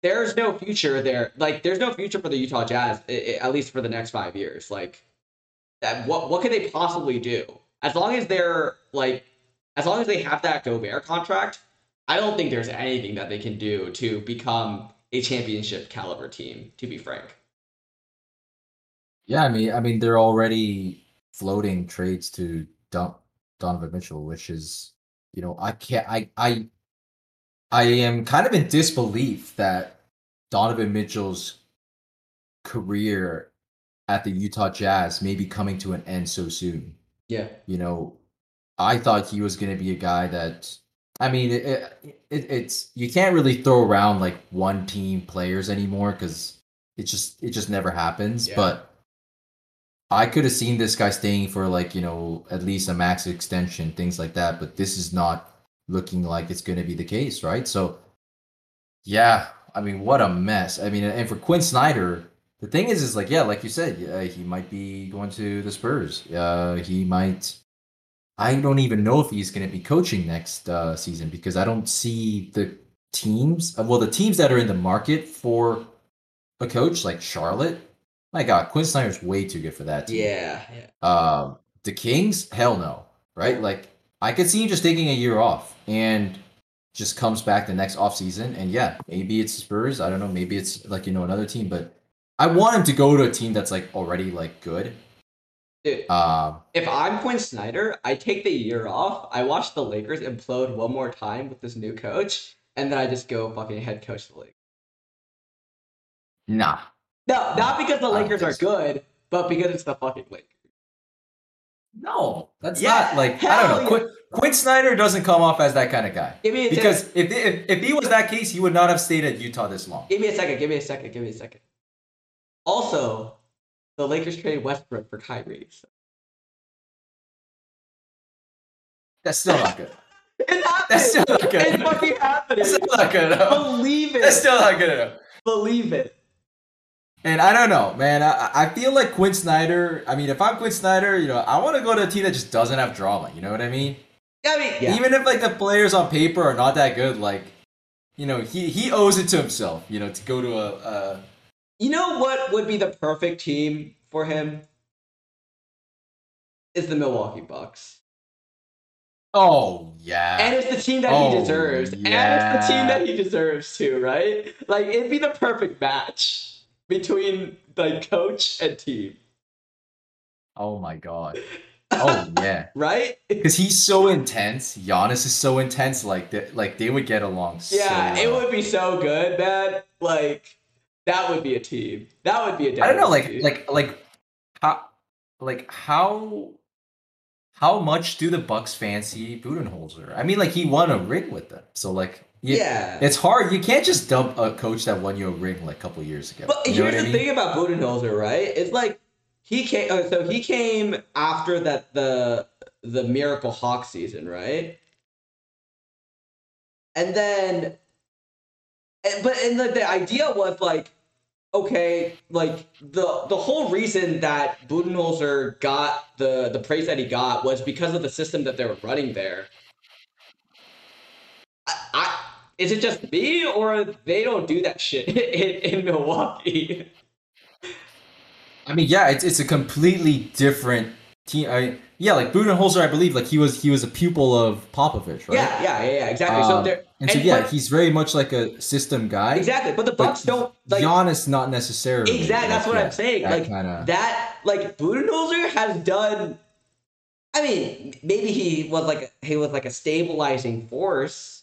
there's no future there. Like there's no future for the Utah Jazz at least for the next five years. Like that, what what can they possibly do? As long as they're like, as long as they have that Gobert contract, I don't think there's anything that they can do to become a championship caliber team. To be frank. Yeah, I mean, I mean, they're already floating trades to dump Donovan Mitchell, which is, you know, I can't, I, I, I am kind of in disbelief that Donovan Mitchell's career at the Utah Jazz may be coming to an end so soon. Yeah, you know, I thought he was going to be a guy that. I mean, it, it, it's you can't really throw around like one team players anymore because it just it just never happens. Yeah. But I could have seen this guy staying for like, you know, at least a max extension, things like that, but this is not looking like it's going to be the case, right? So, yeah, I mean, what a mess. I mean, and for Quin Snyder, the thing is, is like, yeah, like you said, uh, he might be going to the Spurs. Uh, he might. I don't even know if he's going to be coaching next uh, season because I don't see the teams. Uh, well, the teams that are in the market for a coach, like Charlotte, my God, Quin Snyder's way too good for that team. Yeah. yeah. Um, the Kings, hell no, right? Like I could see him just taking a year off and just comes back the next off season. And yeah, maybe it's Spurs. I don't know. Maybe it's like you know another team, but I want him to go to a team that's like already like good. Dude, um, if I'm Quin Snyder, I take the year off. I watch the Lakers implode one more time with this new coach, and then I just go fucking head coach the league. Nah, no, not because the Lakers are good, but because it's the fucking Lakers. No, that's yeah, not like I don't know. Yeah. Quin, Quin Snyder doesn't come off as that kind of guy. Give me because if, if if he was that case, he would not have stayed at Utah this long. Give me a second. Give me a second. Give me a second. Also, the Lakers traded Westbrook for Kyrie. So. That's still not good. it happened. That's still not good. It's fucking happening. That's still not good enough. Believe it. That's still not good enough. Believe it. And I don't know, man. I, I feel like Quin Snyder. I mean, if I'm Quin Snyder, you know, I want to go to a team that just doesn't have drama. You know what I mean? Yeah, I mean, yeah. even if like the players on paper are not that good, like, you know, he he owes it to himself, you know, to go to a. a... You know what would be the perfect team for him? Is the Milwaukee Bucks. Oh yeah. And it's the team that oh, he deserves. Yeah. And it's the team that he deserves too, right? Like it'd be the perfect match between like coach and team. Oh my god. Oh yeah. right? Because he's so intense. Giannis is so intense. Like that. Like they would get along. Yeah, so it would be so good, man. Like that would be a team. That would be a. I don't know. Like team. like like how like how how much do the Bucks fancy Budenholzer? I mean, like he won a ring with them, so like you, yeah, it's hard. You can't just dump a coach that won you a ring like a couple years ago. But you here's the I mean? thing about Budenholzer, right? It's like he came. Uh, so he came after that the the Miracle Hawk season, right? And then, and, but and the, the idea was like, okay, like the the whole reason that Budenholzer got the the praise that he got was because of the system that they were running there. I, I is it just me or they don't do that shit in, in Milwaukee? I mean, yeah, it's it's a completely different team. I yeah, like Budenholzer, I believe, like he was he was a pupil of Popovich, right? Yeah, yeah, yeah, yeah exactly. Um, so there, and so yeah, but, he's very much like a system guy. Exactly, but the Bucks don't like Giannis, not necessarily. Exactly, that's what I'm saying. That like kinda... that, like Budenholzer has done I mean, maybe he was like he was like a stabilizing force,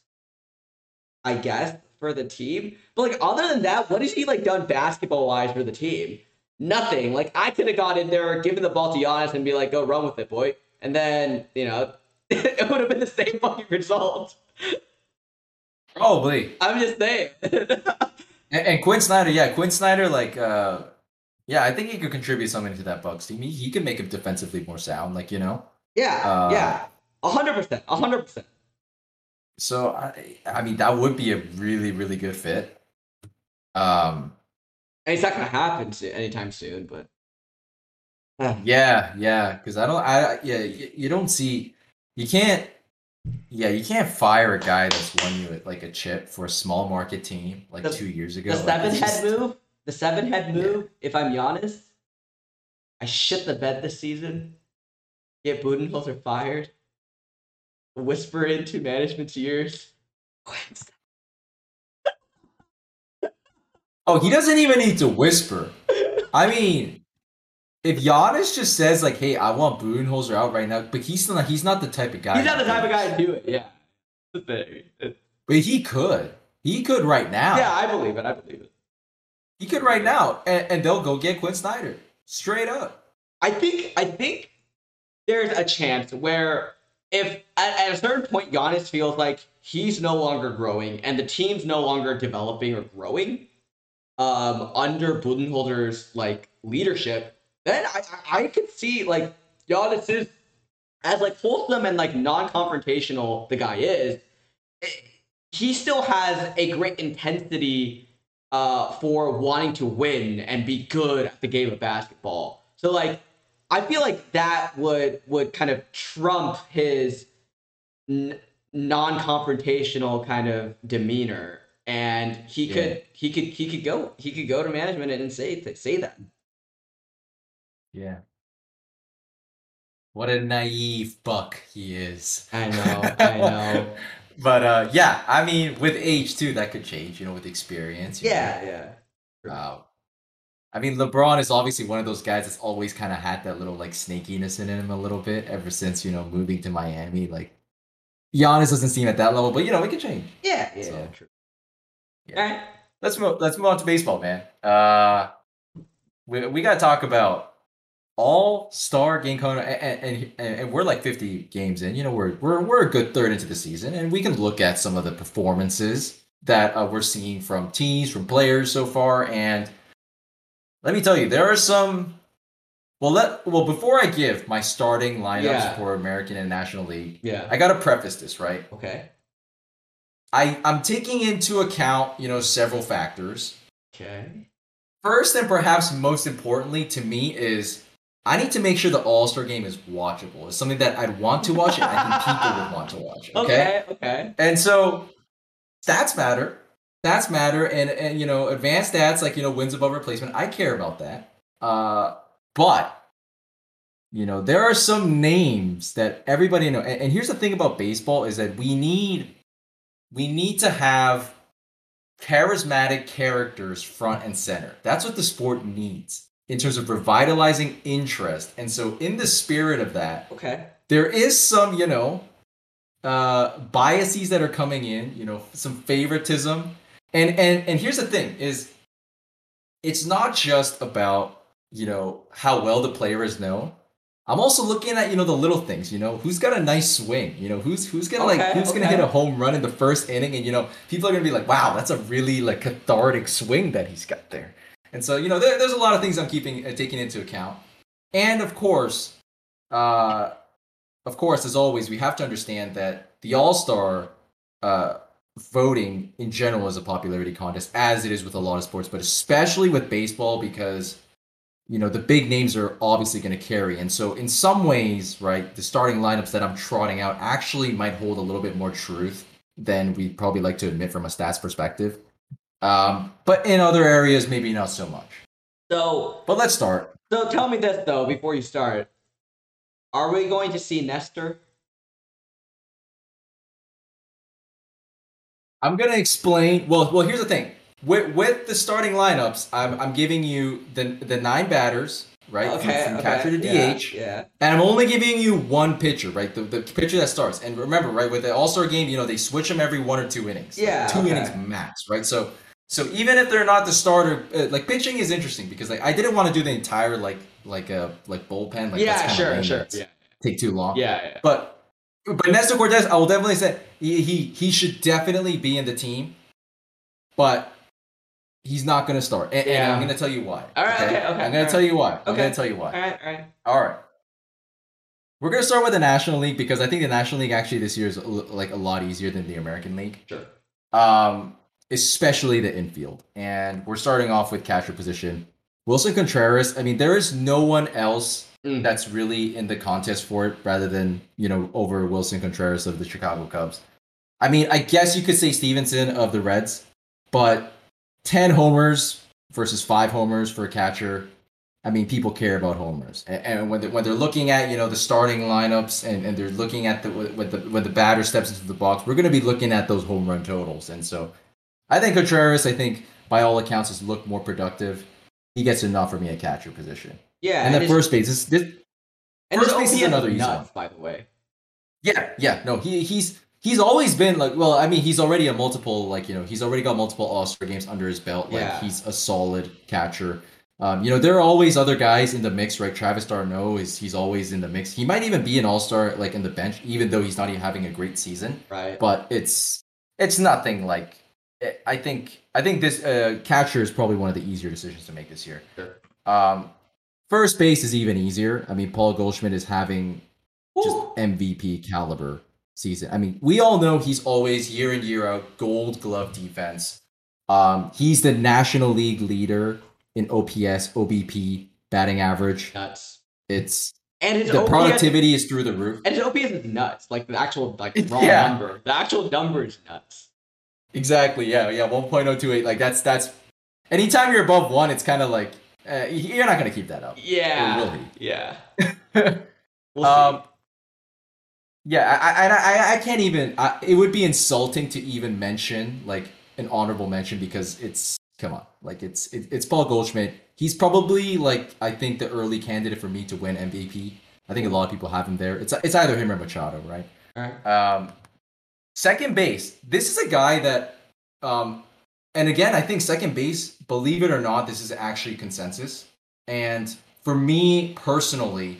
I guess, for the team. But like other than that, what has he like done basketball wise for the team? Nothing. Like I could have got in there, given the ball to Giannis, and be like, "Go run with it, boy," and then you know it would have been the same fucking result. Probably. I'm just saying. and, and Quin Snyder, yeah, Quin Snyder, like, uh, yeah, I think he could contribute something to that Bucks team. He, he can make him defensively more sound, like you know. Yeah, uh, yeah, hundred percent, hundred percent. So I, I mean, that would be a really, really good fit. Um, and it's not gonna happen anytime soon, but yeah, yeah, because I don't, I yeah, you, you don't see, you can't, yeah, you can't fire a guy that's won you like a chip for a small market team like the, two years ago. The like, seven head just, move, the seven head move. Yeah. If I'm Giannis, I shit the bed this season. Get Budenholzer fired. Whisper into management's ears. oh, he doesn't even need to whisper. I mean, if Giannis just says like, "Hey, I want Budenholzer out right now," but he's not he's not the type of guy. He's not the type of guy to do it. Yeah, the thing. But he could. He could right now. Yeah, I believe it. I believe it. He could right now, and, and they'll go get Quin Snyder straight up. I think. I think there's a chance where if at, at a certain point Giannis feels like he's no longer growing and the team's no longer developing or growing um, under Budenholzer's like leadership then I, I could see like Giannis is as like wholesome and like non-confrontational the guy is. He still has a great intensity uh, for wanting to win and be good at the game of basketball. So like, I feel like that would would kind of trump his n- non-confrontational kind of demeanor, and he yeah. could he could he could go he could go to management and say say that. Yeah. What a naive buck he is. I know, I know. but uh, yeah, I mean, with age too, that could change. You know, with experience. Yeah, know? yeah. Wow. I mean, LeBron is obviously one of those guys that's always kind of had that little like snakiness in him a little bit ever since you know moving to Miami. Like, Giannis doesn't seem at that level, but you know, it can change. Yeah, yeah, so, true. Yeah. All right. Let's move. Let's move on to baseball, man. Uh, we we gotta talk about all star game Kona, and, and, and we're like 50 games in. You know, we're we're we're a good third into the season, and we can look at some of the performances that uh, we're seeing from teams, from players so far. And let me tell you, there are some. Well, let well before I give my starting lineups yeah. for American and National League, yeah, I gotta preface this right. Okay. I I'm taking into account you know several factors. Okay. First and perhaps most importantly to me is I need to make sure the All Star game is watchable. It's something that I'd want to watch and I think people would want to watch. Okay? okay, okay. And so stats matter. Stats matter, and and you know advanced stats like you know wins above replacement. I care about that. Uh, but you know there are some names that everybody know. And, and here's the thing about baseball is that we need we need to have charismatic characters front and center. That's what the sport needs in terms of revitalizing interest. And so, in the spirit of that, okay, there is some, you know, uh, biases that are coming in. You know, some favoritism. And and and here's the thing: is it's not just about you know how well the player is known. I'm also looking at you know the little things. You know, who's got a nice swing. You know, who's who's gonna okay, like who's okay. gonna hit a home run in the first inning, and you know people are gonna be like, wow, that's a really like cathartic swing that he's got there. And so, you know, there, there's a lot of things I'm keeping uh, taking into account. And of course, uh, of course, as always, we have to understand that the All Star uh, voting in general is a popularity contest, as it is with a lot of sports, but especially with baseball because you know the big names are obviously going to carry and so in some ways right the starting lineups that i'm trotting out actually might hold a little bit more truth than we'd probably like to admit from a stats perspective um, but in other areas, maybe not so much. So, but let's start. So tell me this though, before you start, are we going to see Nestor? I'm gonna explain. Well, well, here's the thing. With with the starting lineups, I'm I'm giving you the the nine batters, right? Okay, from, from okay, catcher to DH. Yeah. And I'm only giving you one pitcher, right? The, the pitcher that starts. And remember, right, with the All Star game, you know, they switch them every one or two innings. Like, Yeah, two okay. innings max, right? So, so even if they're not the starter, uh, like pitching is interesting because like I didn't want to do the entire like like a like bullpen. Like yeah, sure, sure. Yeah. Take too long. Yeah, yeah. But but Nestor Cortes, I will definitely say he, he he should definitely be in the team, but he's not going to start. And, and I'm going to tell you why. All right, okay, okay, I'm going to tell you why. I'm going to tell you why. All right, all right. All right. We're going to start with the National League because I think the National League actually this year is like a lot easier than the American League. Sure. Um, especially the infield. And we're starting off with catcher position. Wilson Contreras, I mean, there is no one else Mm. that's really in the contest for it rather than, you know, over Wilson Contreras of the Chicago Cubs. I mean, I guess you could say Stephenson of the Reds, but 10 homers versus 5 homers for a catcher. I mean, people care about homers. And, and when, they're, when they're looking at, you know, the starting lineups and, and they're looking at the when the when the batter steps into the box, we're going to be looking at those home run totals. And so I think Contreras, I think by all accounts has looked more productive. He gets enough for me at catcher position. Yeah. and his- first base, this, this and first base is another one. by the way. Yeah, yeah, no, he he's he's always been like, well, I mean, he's already a multiple like you know he's already got multiple All Star games under his belt. Like Yeah. he's a solid catcher. Um, you know, there are always other guys in the mix, right? Travis d'Arnaud is he's always in the mix. He might even be an All Star like in the bench, even though he's not even having a great season. Right. But it's it's nothing like. I think I think this uh, catcher is probably one of the easier decisions to make this year. Sure. Um, first base is even easier. I mean, Paul Goldschmidt is having just Ooh. MVP caliber season. I mean, we all know he's always year in year out gold glove defense. Um, he's the National League leader in OPS, OBP, batting average. nuts. It's And his the OPS productivity is through the roof. And his OPS is nuts. Like the actual like raw yeah. number. The actual number is nuts. Exactly. Yeah. Yeah. One point oh two eight. Like that's that's. Anytime you're above one, it's kind of like uh, you're not gonna keep that up. Yeah. will he? Yeah. We'll um, yeah, I, I, I, I can't even. I, it would be insulting to even mention like an honorable mention because it's come on, like it's it, it's Paul Goldschmidt. He's probably like I think the early candidate for me to win MVP. I think a lot of people have him there. It's it's either him or Machado, right? All right. Um, second base. This is a guy that, um, and again, I think second base. Believe it or not, this is actually consensus. And for me personally,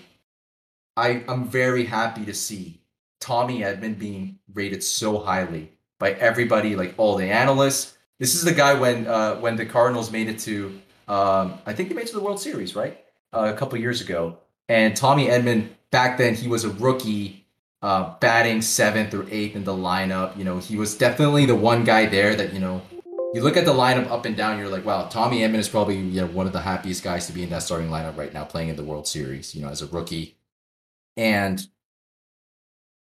I I'm very happy to see Tommy Edman being rated so highly by everybody, like all the analysts. This is the guy when uh, when the Cardinals made it to, um, I think they made it to the World Series, right? Uh, a couple years ago. And Tommy Edman back then he was a rookie uh, batting seventh or eighth in the lineup. You know, he was definitely the one guy there that you know. You look at the lineup up and down, you're like, wow, Tommy Edman is probably you know one of the happiest guys to be in that starting lineup right now, playing in the World Series. You know, as a rookie, and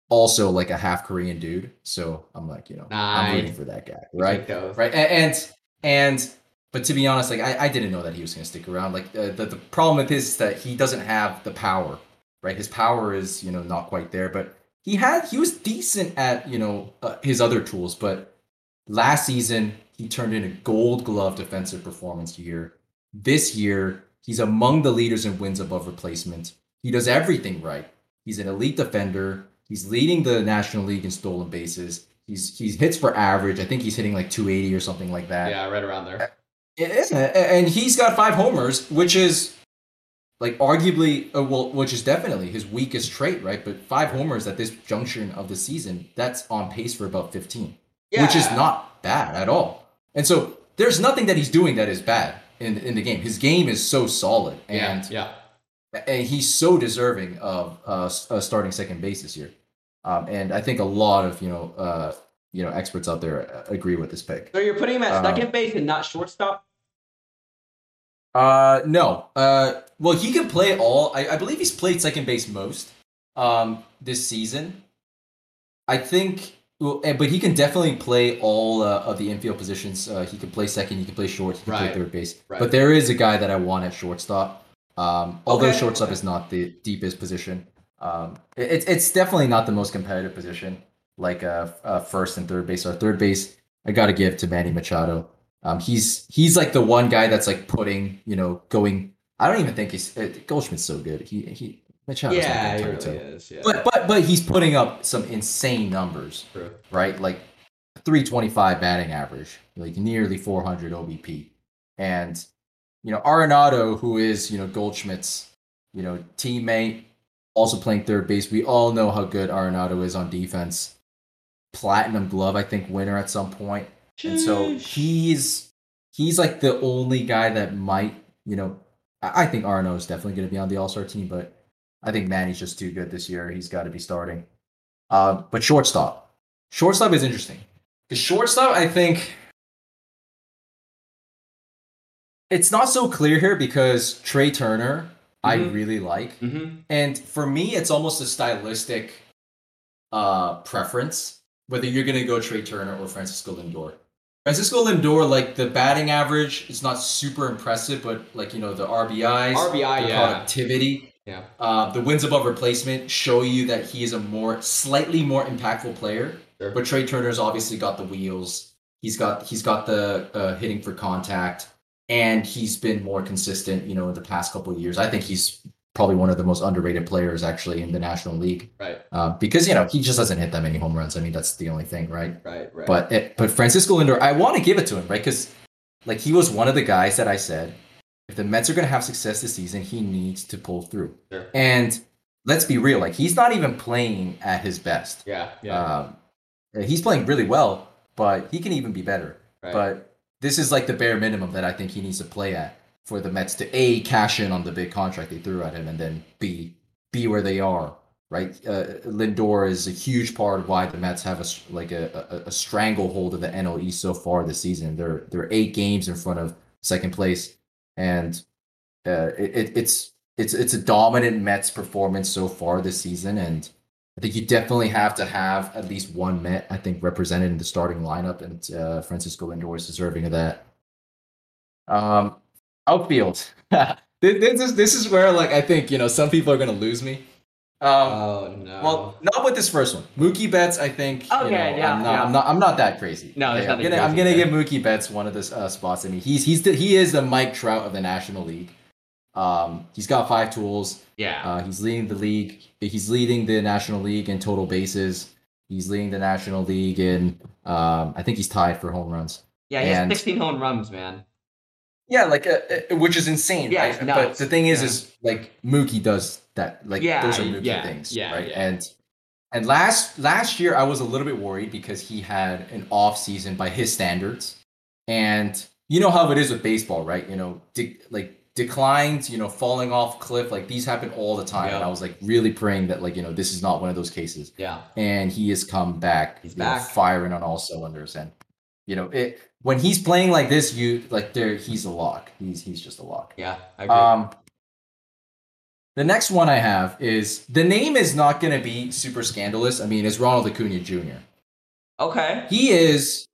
also like a half Korean dude. So I'm like, you know, I'm rooting for that guy, right? Right, and and but to be honest, like I, I didn't know that he was going to stick around. Like uh, the the problem with this is that he doesn't have the power, right? His power is you know not quite there, but he had he was decent at you know uh, his other tools. But last season he turned in a Gold Glove defensive performance year. This year he's among the leaders in wins above replacement. He does everything right. He's an elite defender. He's leading the National League in stolen bases. He's he's hits for average. I think he's hitting like 280 or something like that. Yeah, right around there. And he's got five homers, which is like arguably, uh, well, which is definitely his weakest trait, right? But five homers at this junction of the season, that's on pace for about 15, Yeah. which is not bad at all. And so there's nothing that he's doing that is bad in in the game. His game is so solid, and yeah. Yeah. and he's so deserving of uh, s- uh, starting second base this year. Um, and I think a lot of you know uh, you know experts out there uh, agree with this pick. So you're putting him at Uh, second base and not shortstop? Uh, no. Uh, well, he can play all. I, I believe he's played second base most um this season. I think, well, but he can definitely play all uh, of the infield positions. Uh, he can play second. He can play short. He can Right. play third base. Right. But there is a guy that I want at shortstop. Um, although Okay, shortstop okay. is not the deepest position. Um, it, it's it's definitely not the most competitive position. Like uh, uh first and third base. Or third base, I got to give to Manny Machado. Um, he's he's like the one guy that's like putting, you know, going I don't even think he's uh, Goldschmidt's so good. He he Machado's yeah, he really is. Yeah. But but but he's putting up some insane numbers, True. right? Like 325 batting average, like nearly 400 OBP. And you know, Arenado, who is, you know, Goldschmidt's, you know, teammate, also playing third base. We all know how good Arenado is on defense. Platinum glove, I think, winner at some point. And so he's he's like the only guy that might, you know, I, I think Arno is definitely going to be on the All Star team, but I think Manny's just too good this year. He's got to be starting. Uh, but shortstop, shortstop is interesting because shortstop, I think it's not so clear here because Trey Turner, I Mhm. really like. Mm-hmm. And for me, it's almost a stylistic uh, preference whether you're going to go Trey Turner or Francisco Lindor. Francisco Lindor, like the batting average is not super impressive, but like you know the RBIs, RBI, the yeah. productivity, Yeah. uh, the wins above replacement show you that he is a more slightly more impactful player. Sure. But Trey Turner's obviously got the wheels. He's got he's got the uh, hitting for contact, and he's been more consistent. You know, in the past couple of years, I think he's probably one of the most underrated players actually in the National League Right. uh, because you know he just doesn't hit that many home runs. I mean, that's the only thing, right? Right. Right. But it, but Francisco Lindor, I want to give it to him, right? Because like he was one of the guys that I said, if the Mets are going to have success this season, he needs to pull through. Sure. And let's be real, like he's not even playing at his best. yeah. Yeah. Um, he's playing really well, but he can even be better. right. But this is like the bare minimum that I think he needs to play at for the Mets to a cash in on the big contract they threw at him, and then b be where they are. Right, uh, Lindor is a huge part of why the Mets have a s- like a, a, a stranglehold of the NL East so far this season. They're they're eight games in front of second place, and uh, it, it, it's it's it's a dominant Mets performance so far this season, and I think you definitely have to have at least one Met, I think, represented in the starting lineup, and uh, Francisco Lindor is deserving of that. Um, outfield. this, is this is where like I think you know some people are gonna lose me. Um, oh no. well, not with this first one. Mookie Betts, I think. you Okay, know, yeah, I'm not, yeah. I'm not. I'm not that crazy. No, there's Okay, I'm gonna. I'm gonna give Mookie Betts one of the uh, spots. I mean, he's he's the, he is the Mike Trout of the National League. Um, he's got five tools. yeah. Uh, he's leading the league. He's leading the National League in total bases. He's leading the National League in. Um, I think he's tied for home runs. yeah. He has 16 home runs, man. Yeah, like uh, uh, which is insane, Yeah, right? But the thing is, Yeah. is like Mookie does that. Like Yeah, those are Mookie yeah, things, yeah, right? And and last last year I was a little bit worried because he had an off season by his standards, and you know how it is with baseball, right? You know, de- like declines, you know, falling off cliff, like these happen all the time. And I was like really praying that like you know this is not one of those cases Yeah. and he has come back. He's you know, back. firing on all cylinders. And you know, it when he's playing like this, you like there he's a lock. He's he's just a lock. Yeah. I agree. Um, the next one I have is the name is not going to be super scandalous. I mean, it's Ronald Acuna Jr. okay. He is,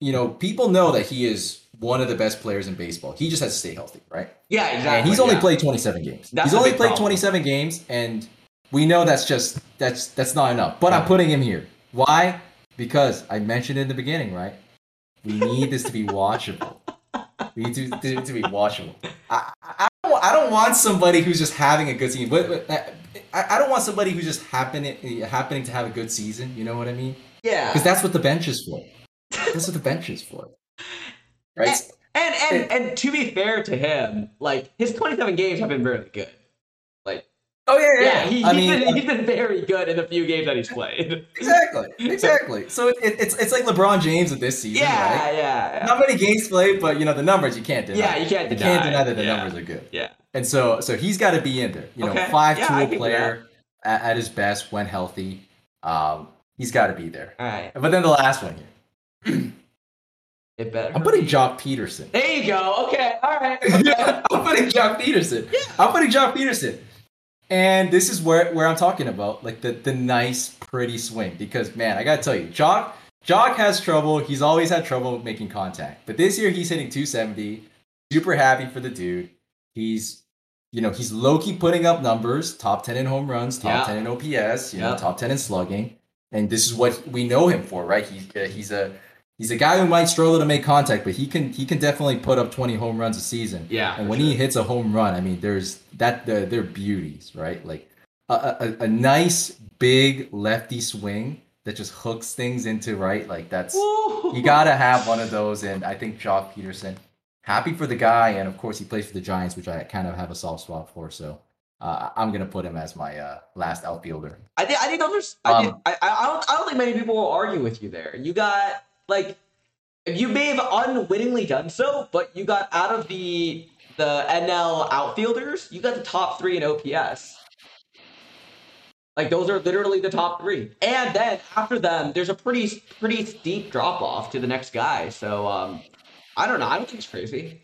you know, people know that he is one of the best players in baseball. He just has to stay healthy, right? Yeah. Exactly. And he's only yeah. played 27 games. That's he's only played problem. 27 games, and we know that's just that's that's not enough. But I'm putting him here. Why? Because I mentioned in the beginning, right? We need this to be watchable. We need to, to, to be watchable. I, I, I, don't, want somebody who's just having a good season. But, but uh, I, I don't want somebody who's just happening happening to have a good season. You know what I mean? Yeah. Because that's what the bench is for. That's what the bench is for. Right? And and and to be fair to him, like his 27 games have been really good. Like Oh yeah, yeah, he, I he's, mean, been, he's been very good in the few games that he's played. Exactly, exactly. So it, it, it's it's like LeBron James of this season, yeah, right? yeah, Not many games played, but you know the numbers you can't deny. Yeah, you can't You can't deny, deny that the yeah. numbers are good. yeah. And so so he's got to be in there. You know, Okay, five yeah, tool give player at, at his best when healthy. Um, he's got to be there. All right, But then the last one here, it better. I'm putting Joc Pederson. There you go. Okay, all right. I'm putting Joc Pederson. Yeah. I'm putting Joc Pederson. And this is where, where I'm talking about, like the, the nice, pretty swing. Because man, I gotta tell you, Joc Joc has trouble. He's always had trouble making contact. But this year he's hitting 270. Super happy for the dude. He's you know, he's low key putting up numbers, top 10 in home runs, top Yeah. 10 in OPS, you know, Yeah. top 10 in slugging. And this is what we know him for, right? He's uh, he's a he's a guy who might struggle to make contact, but he can he can definitely put up 20 home runs a season. Yeah. And when sure. he hits a home run, I mean, there's that the, they're beauties, right? Like a, a, a nice big lefty swing that just hooks things into right. Like that's you gotta have one of those. And I think Joc Pederson, happy for the guy, and of course he plays for the Giants, which I kind of have a soft spot for. So uh, I'm gonna put him as my uh, last outfielder. I think I think those are. I, um, think, I, I don't I don't think many people will argue with you there. You got like you may have unwittingly done so, but you got out of the the NL outfielders, you got the top three in OPS. Like those are literally the top three, and then after them, there's a pretty pretty steep drop off to the next guy. So um, I don't know. I don't think it's crazy.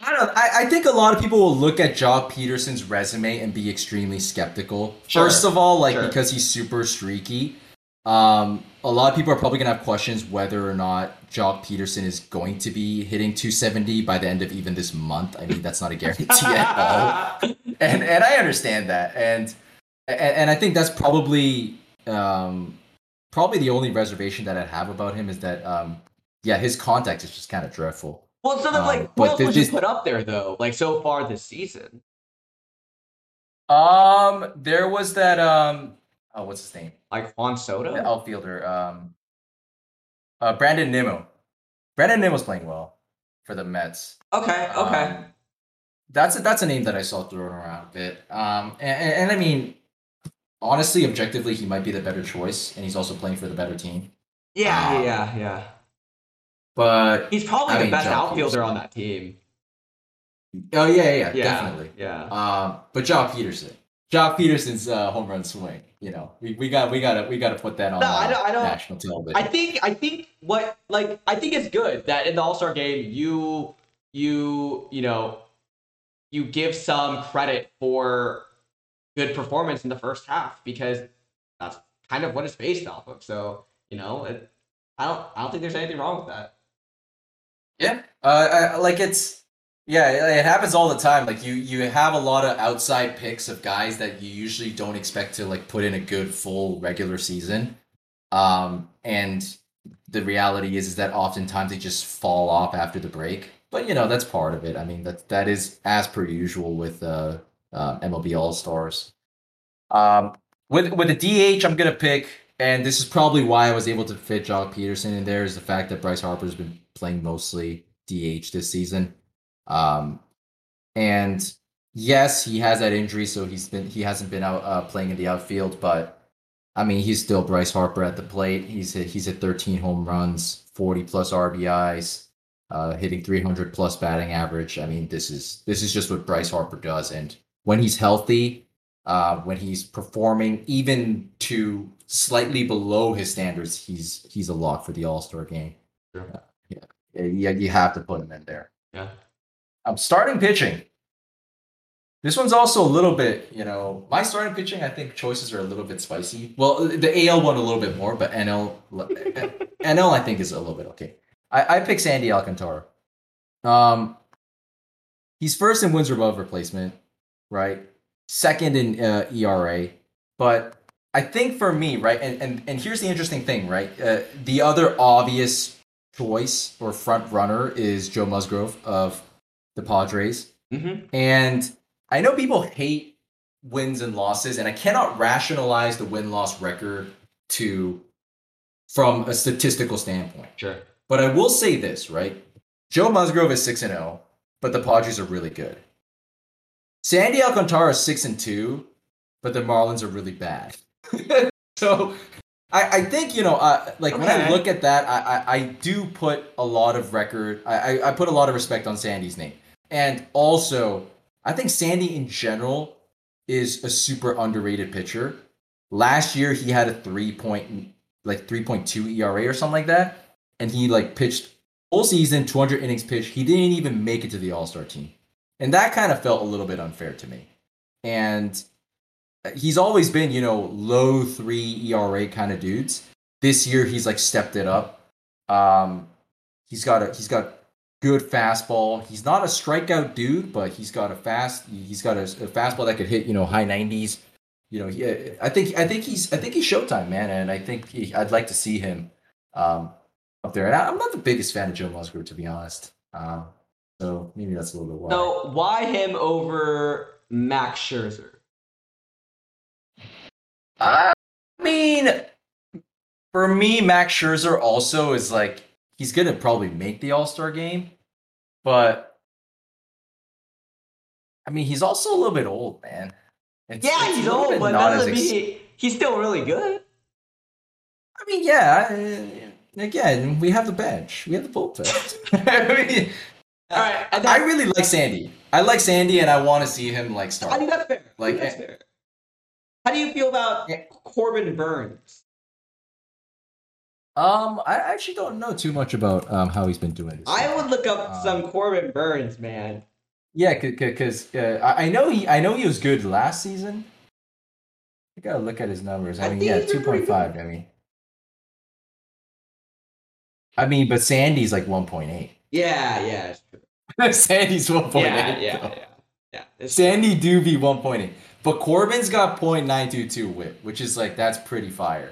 I don't. I, I think a lot of people will look at Joc Pederson's resume and be extremely skeptical. Sure. First of all, like sure. because he's super streaky. Um, a lot of people are probably gonna have questions whether or not Joc Pederson is going to be hitting 270 by the end of even this month. I mean, that's not a guarantee at all, and and I understand that, and and, and I think that's probably um, probably the only reservation that I have about him is that um, yeah, his contact is just kind of dreadful. Well, so then, like, um, what else would you put up there though? Like so far this season. Um, there was that um oh, what's his name? Like Juan Soto, the outfielder. Um, uh, Brandon Nimmo. Brandon Nimmo's playing well for the Mets. Okay, okay. Um, that's a, that's a name that I saw thrown around a bit. Um, and, and, and I mean, honestly, objectively, he might be the better choice, and he's also playing for the better team. Yeah, um, yeah, yeah. But he's probably I the mean, best outfielder on that team. Oh yeah, yeah, yeah, definitely. Yeah. Um, but Joc Pederson, Joc Pederson's uh, home run swing. You know, we, we got we got to we got to put that on no, I don't, I don't, national television. I think I think what like I think it's good that in the All Star game you you you know you give some credit for good performance in the first half because that's kind of what it's based off of. So you know, it, I don't I don't think there's anything wrong with that. Yeah, uh, I, like it's yeah, it happens all the time. Like you, you have a lot of outside picks of guys that you usually don't expect to like put in a good full regular season. Um, and the reality is, is that oftentimes they just fall off after the break. But you know that's part of it. I mean that that is as per usual with uh, uh MLB All Stars. Um, with with the DH, I'm gonna pick, and this is probably why I was able to fit Joc Pederson in there. Is the fact that Bryce Harper's been playing mostly DH this season. Um, and yes, he has that injury, so he's been he hasn't been out uh, playing in the outfield. But I mean, he's still Bryce Harper at the plate. He's hit, he's hit 13 home runs, 40 plus RBIs, uh, hitting 300 plus batting average. I mean, this is this is just what Bryce Harper does. And when he's healthy, uh, when he's performing even to slightly below his standards, he's he's a lock for the All Star game. Sure. Yeah, yeah, you have to put him in there. Yeah. I'm starting pitching. This one's also a little bit, you know, my starting pitching. I think choices are a little bit spicy. Well, the AL one a little bit more, but NL, NL I think is a little bit okay. I, I pick Sandy Alcantara. Um, he's first in wins above replacement, right? Second in uh, ERA, but I think for me, right, and and and here's the interesting thing, right? Uh, the other obvious choice or front runner is Joe Musgrove of the Padres. Mm-hmm. And I know people hate wins and losses, and I cannot rationalize the win loss record to from a statistical standpoint. Sure. But I will say this, right? Joe Musgrove is 6 and 0, but the Padres are really good. Sandy Alcantara is 6 and 2, but the Marlins are really bad. so I, I think you know, uh, like okay. when I look at that, I, I, I do put a lot of record. I, I put a lot of respect on Sandy's name, and also I think Sandy in general is a super underrated pitcher. Last year he had a three point like three point two ERA or something like that, and he like pitched full season, two hundred innings pitched. He didn't even make it to the All Star team, and that kind of felt a little bit unfair to me. And he's always been, you know, low three ERA kind of dudes. This year he's like stepped it up. Um, he's got a he's got good fastball. He's not a strikeout dude, but he's got a fast he's got a, a fastball that could hit you know high nineties. You know, he, I think I think he's I think he's Showtime man, and I think he, I'd like to see him um, up there. And I, am not the biggest fan of Joe Musgrove, to be honest. Um, so maybe that's a little bit why. So why him over Max Scherzer? I mean, for me, Max Scherzer also is like he's gonna probably make the All Star game, but I mean he's also a little bit old, man. It's, yeah, it's he's old, but that doesn't mean he, he's still really good. I mean, yeah. Again, we have the bench. We have the bullpen. I mean, all right. I, I really like Sandy. I like Sandy, and I want to see him like start. I think that's fair. Like that's fair. How do you feel about. Corbin Burnes? Um, I actually don't know too much about um how he's been doing. This I would look up um, some Corbin Burnes, man. Yeah, because uh, I know he I know he was good last season. I gotta look at his numbers. I, I mean, yeah, two point five. I mean, I mean, but Sandy's like one point eight. Yeah, yeah. Sandy's one point eight. Yeah, yeah, yeah. yeah. Sandy do be one point eight, but Corbin's got 0.922 whip, which is like that's pretty fire.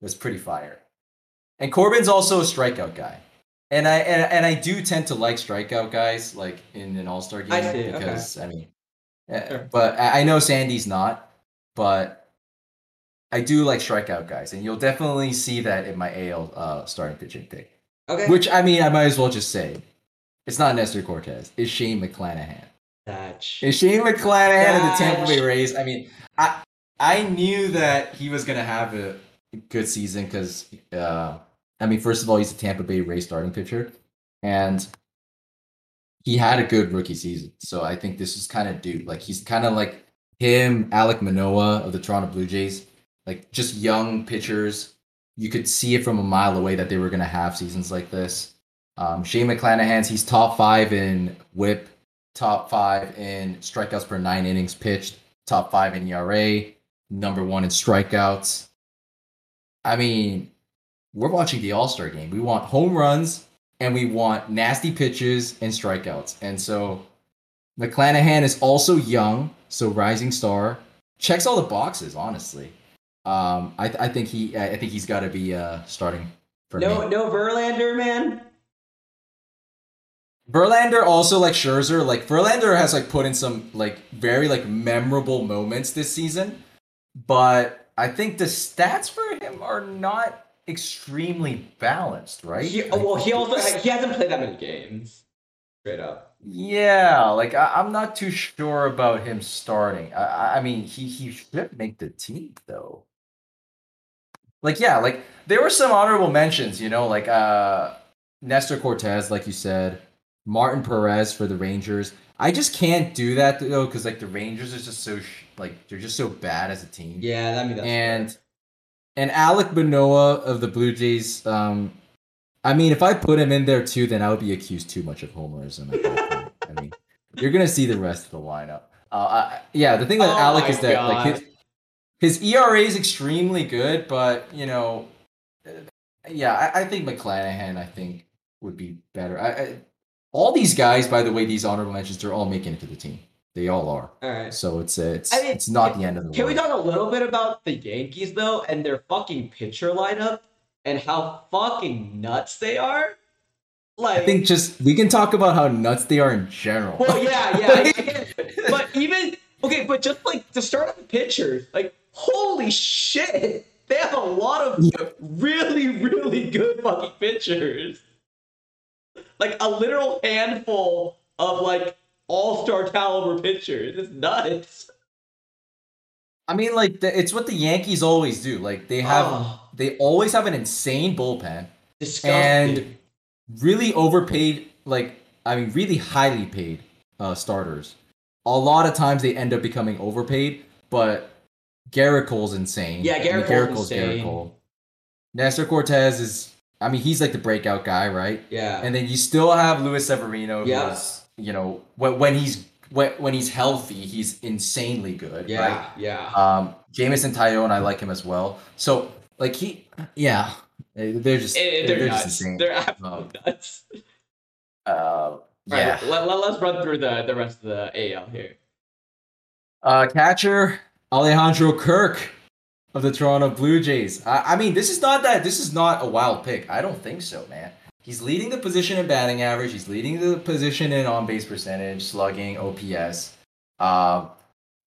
That's pretty fire. And Corbin's also a strikeout guy. And I and, and I do tend to like strikeout guys like in an All Star game I see, because okay. I mean, eh, sure. but I know Sandy's not, but I do like strikeout guys, and you'll definitely see that in my AL uh, starting pitching pick. Okay. Which I mean, I might as well just say, it's not Nestor Cortes. It's Shane McClanahan. That's it's Shane McClanahan of the Tampa Bay Rays. I mean, I I knew that he was gonna have a good season because, uh, I mean, first of all, he's a Tampa Bay Rays starting pitcher, and he had a good rookie season. So I think this is kind of due. Like he's kind of like him, Alek Manoah of the Toronto Blue Jays, like just young pitchers you could see it from a mile away that they were going to have seasons like this. Um, Shane McClanahan's he's top five in WHIP, top five in strikeouts per nine innings pitched, top five in ERA, number one in strikeouts. I mean, we're watching the All Star game. We want home runs and we want nasty pitches and strikeouts. And so McClanahan is also young, so rising star, checks all the boxes, honestly. Um, I, I think he I think he's got to be uh, starting for no me. no Verlander man. Verlander also like Scherzer like Verlander has like put in some like very like memorable moments this season, but I think the stats for him are not extremely balanced, right? He, well, he also he hasn't played that many games. Straight up. Yeah, like I, am not too sure about him starting. I, I mean, he he should make the team though like yeah, like there were some honorable mentions, you know, like uh Nestor Cortes, like you said, Martin Perez for the Rangers. I just can't do that though, because like the Rangers are just so sh- like they're just so bad as a team. Yeah, I mean that's and fair. And Alek Manoah of the Blue Jays. Um, I mean, if I put him in there too, then I would be accused too much of homerism. At that point. I mean, you're gonna see the rest of the lineup. Uh, I, yeah, the thing with oh Alek is that God. like his, his ERA is extremely good, but you know, yeah, I, I think McClanahan, I think would be better. I, I, all these guys, by the way, these honorable mentions, they're all making it to the team. They all are. All right. So it's it's I mean, it's not the end of the can world. Can we talk a little bit about the Yankees though and their fucking pitcher lineup and how fucking nuts they are? Like I think just we can talk about how nuts they are in general. Well, yeah, yeah. but even okay, but just like to start with the pitchers, like holy shit, they have a lot of really, really good fucking pitchers. Like a literal handful of like all star caliber pitchers. It's nuts. I mean, like the, it's what the Yankees always do. Like they have, oh. they always have an insane bullpen, Disgusting. and really overpaid. Like I mean, really highly paid uh, starters. A lot of times they end up becoming overpaid, but Gerrit Cole's insane. Yeah, Gerrit, I mean, Gerrit Cole's insane. Gerrit Cole. Nestor Cortes is, I mean, he's like the breakout guy, right? Yeah. And then you still have Luis Severino, yeah. who's, you know, when, when he's when, when he's healthy, he's insanely good. Yeah, right? yeah. Um, Jameson Taillon, I like him as well. So like he, yeah, they're just they're, they're, they're just insane. They're absolutely um, nuts. Uh, yeah. Right, let, let, us run through the the rest of the AL here. Uh, catcher Alejandro Kirk of the Toronto Blue Jays. I, I mean, this is not that. This is not a wild pick. I don't think so, man. He's leading the position in batting average. He's leading the position in on base percentage, slugging, OPS. Uh,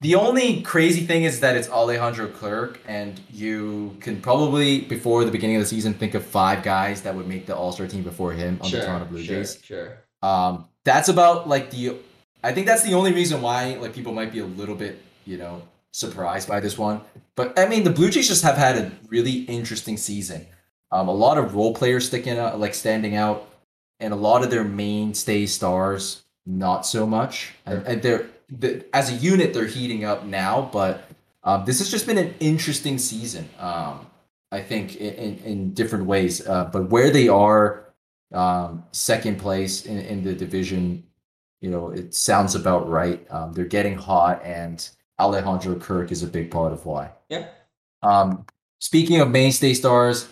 the only crazy thing is that it's Alejandro Kirk, and you can probably, before the beginning of the season, think of five guys that would make the All Star team before him on sure, the Toronto Blue sure, Jays. Sure. Um, that's about like the. I think that's the only reason why like people might be a little bit, you know, surprised by this one. But I mean, the Blue Jays just have had a really interesting season. Um, a lot of role players sticking out, like standing out, and a lot of their mainstay stars not so much. And, and they're the, as a unit they're heating up now, but um, this has just been an interesting season. Um, I think in, in, in different ways, uh, but where they are, um, second place in, in the division, you know, it sounds about right. Um, they're getting hot, and Alejandro Kirk is a big part of why. Yeah. Um, speaking of mainstay stars,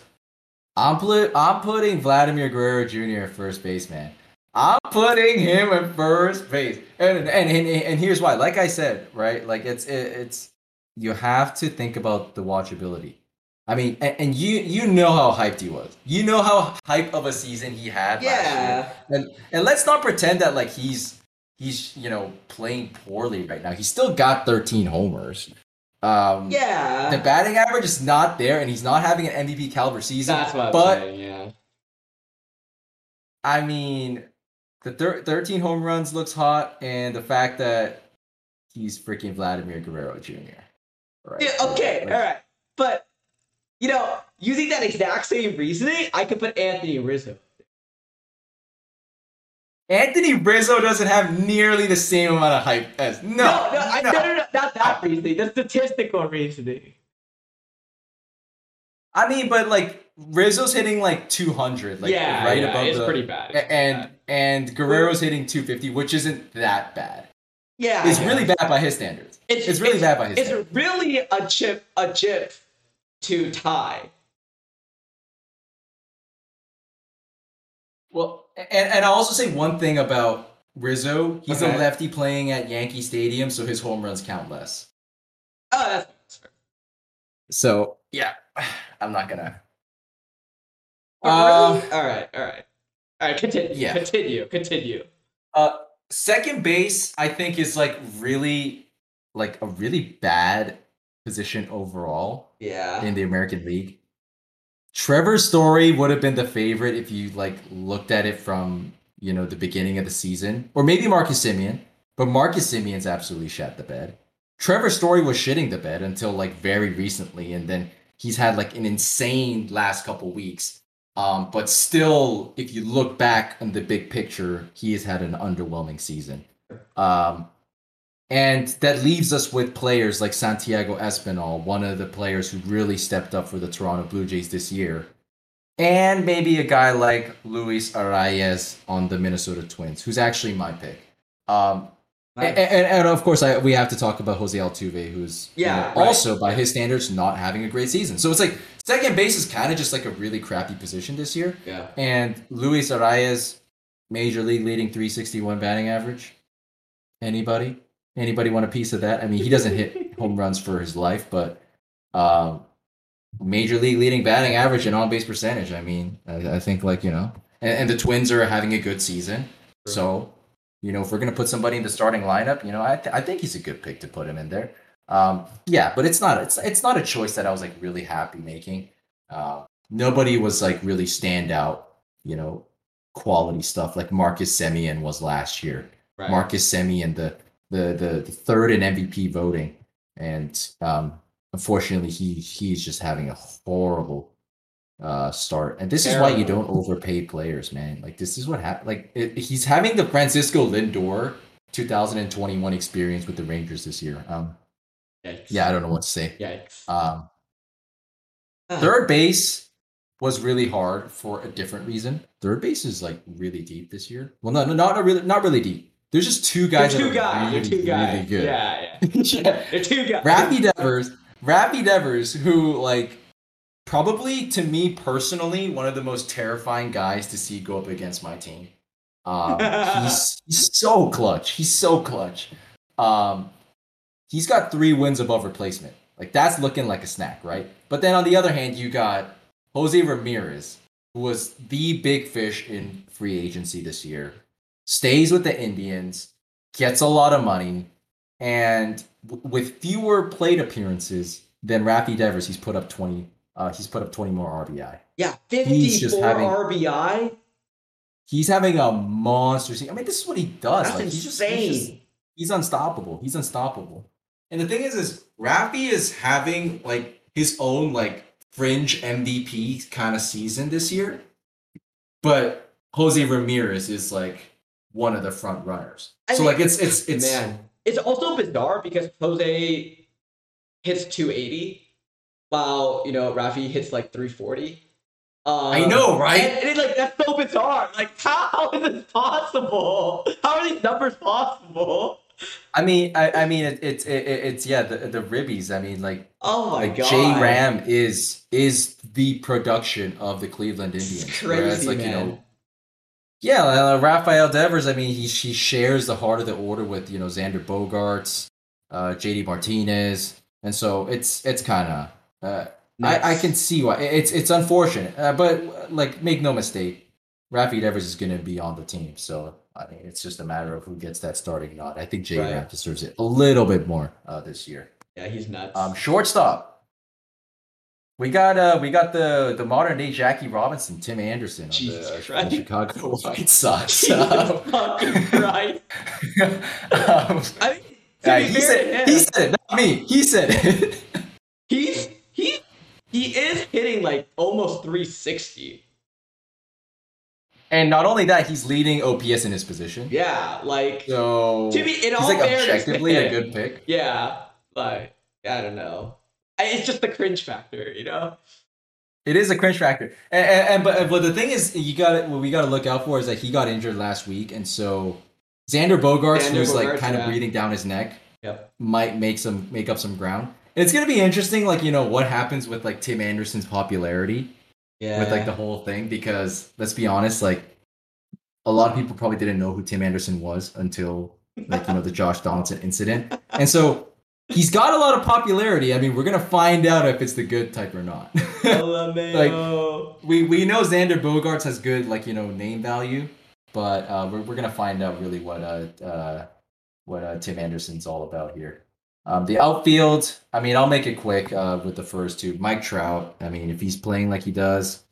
I'm put I'm putting Vladimir Guerrero Jr. at first base, man. I'm putting him at first base, and and and, and here's why. Like I said, right? Like it's it, it's you have to think about the watchability. I mean, and, and, you you know how hyped he was. You know how hype of a season he had. Yeah. And and let's not pretend that like he's he's you know playing poorly right now. He's still got 13 homers. Um, yeah. The batting average is not there, and he's not having an MVP caliber season. That's what I'm but, saying, yeah. I mean, the thir- 13 home runs looks hot, and the fact that he's freaking Vladimir Guerrero Jr. Right? Yeah, okay, like, all right. But, you know, using that exact same reasoning, I could put Anthony Rizzo. Anthony Rizzo doesn't have nearly the same amount of hype as no, no, no, I, no. no, no, no not that reasoning. The statistical reasoning. I mean, but like Rizzo's hitting like 200, like yeah, right yeah, above it's the, pretty bad. It's and bad. and Guerrero's hitting 250, which isn't that bad. Yeah, it's really bad by his standards. It's, it's really it's, bad by his. It's standards. really a chip, a chip to tie. Well, and, and I'll also say one thing about Rizzo. He's okay. a lefty playing at Yankee Stadium, so his home runs count less. Oh, that's fair. So yeah, I'm not gonna. Uh, all right, all right, all right. Continue. Yeah. Continue. Continue. Uh, second base, I think, is like really, like a really bad position overall. Yeah. In the American League. Trevor Story would have been the favorite if you like looked at it from you know the beginning of the season, or maybe Marcus Semien. But Marcus Semien's absolutely shat the bed. Trevor's Story was shitting the bed until like very recently, and then he's had like an insane last couple weeks. Um, but still, if you look back on the big picture, he has had an underwhelming season. Um, and that leaves us with players like Santiago Espinal, one of the players who really stepped up for the Toronto Blue Jays this year. And maybe a guy like Luis Arraez on the Minnesota Twins, who's actually my pick. Um, nice. and, and, and, of course, I, we have to talk about Jose Altuve, who's yeah, you know, right. also, by his standards, not having a great season. So it's like second base is kind of just like a really crappy position this year. Yeah. And Luis Arraez, major league leading 361 batting average. Anybody? Anybody want a piece of that? I mean, he doesn't hit home runs for his life, but um, major league leading batting average and on base percentage. I mean, I, I think like you know, and, and, the Twins are having a good season, sure. so you know, if we're gonna put somebody in the starting lineup, you know, I th- I think he's a good pick to put him in there. Um, yeah, but it's not it's it's not a choice that I was like really happy making. Uh, nobody was like really standout, you know, quality stuff like Marcus Semien was last year. Right. Marcus Semien, the the the, the third in MVP voting, and um, unfortunately, he he's just having a horrible uh, start. And this Terrible. is why you don't overpay players, man. Like this is what happened. Like it, he's having the Francisco Lindor 2021 experience with the Rangers this year. Um, Yikes. yeah, I don't know what to say. Yikes. Um, third base was really hard for a different reason. Third base is like really deep this year. Well, no, no, not really, not really deep. There's just two guys. They're two guys. Really, They're two guys. Really good. Yeah, yeah. yeah. They're two guys. Rafi Devers, Devers, who like probably to me personally one of the most terrifying guys to see go up against my team. Um, he's, he's so clutch. He's so clutch. Um, he's got three wins above replacement. Like that's looking like a snack, right? But then on the other hand, you got Jose Ramirez, who was the big fish in free agency this year, stays with the Indians, gets a lot of money, and w- with fewer plate appearances than Rafi Devers, he's put up twenty. Uh, he's put up twenty more RBI. Yeah, He's just 54 having- RBI. He's having a monster season. I mean, this is what he does. That's like, he's just, insane. he's just he's unstoppable. He's unstoppable. And the thing is, is Rafi is having like his own like fringe MVP kind of season this year, but Jose Ramirez is like one of the front runners. I so mean, like it's it's it's Man, it's also bizarre because Jose hits 280, while you know Rafi hits like 340. Uh, I know, right? And, and it's like that's so bizarre. Like, how is this possible? How are these numbers possible? I mean, I, I mean, it's it, it's yeah, the the ribbies. I mean, like Oh my like god, J Ram is is the production of the Cleveland Indians. It's Indians. crazy, Whereas, like man. you know, yeah, uh, Rafael Devers. I mean, he he shares the heart of the order with you know Xander Bogaerts, uh, JD Martinez, and so it's it's kind of. Uh, I, I can see why it's it's unfortunate, uh, but like make no mistake, Rafi Devers is going to be on the team. So I mean, it's just a matter of who gets that starting nod. I think JD Right. deserves it a little bit more uh, this year. Yeah, he's nuts. Um, shortstop. We got uh we got the the modern day Jackie Robinson, Tim Anderson on the, Jesus uh, Christ. the Chicago White Sox. Jesus Um, fucking Christ. um, I uh, he fair said him, he said it, not me. He said it. he's he he is hitting like almost 360. and not only that, he's leading OPS in his position. Yeah, like So To be- in he's all like fairness objectively a good pick. yeah, like I don't know. It's just the cringe factor, you know. It is a cringe factor, and, and, and but but the thing is, you got it. what we got to look out for is that he got injured last week, and so Xander Bogaerts, Xander who's like Bogaerts, kind of breathing down his neck, Yep. might make some make up some ground. And it's gonna be interesting, like you know what happens with like Tim Anderson's popularity Yeah. with like the whole thing, because let's be honest, like a lot of people probably didn't know who Tim Anderson was until like you know the Josh Donaldson incident, and so he's got a lot of popularity. I mean, we're gonna find out if it's the good type or not. LMAO. we we know Xander Bogaerts has good like you know name value, but uh, we're we're gonna find out really what uh, uh what uh, Tim Anderson's all about here. Um, the outfield, I mean, I'll make it quick uh, with the first two. Mike Trout, I mean, if he's playing like he does,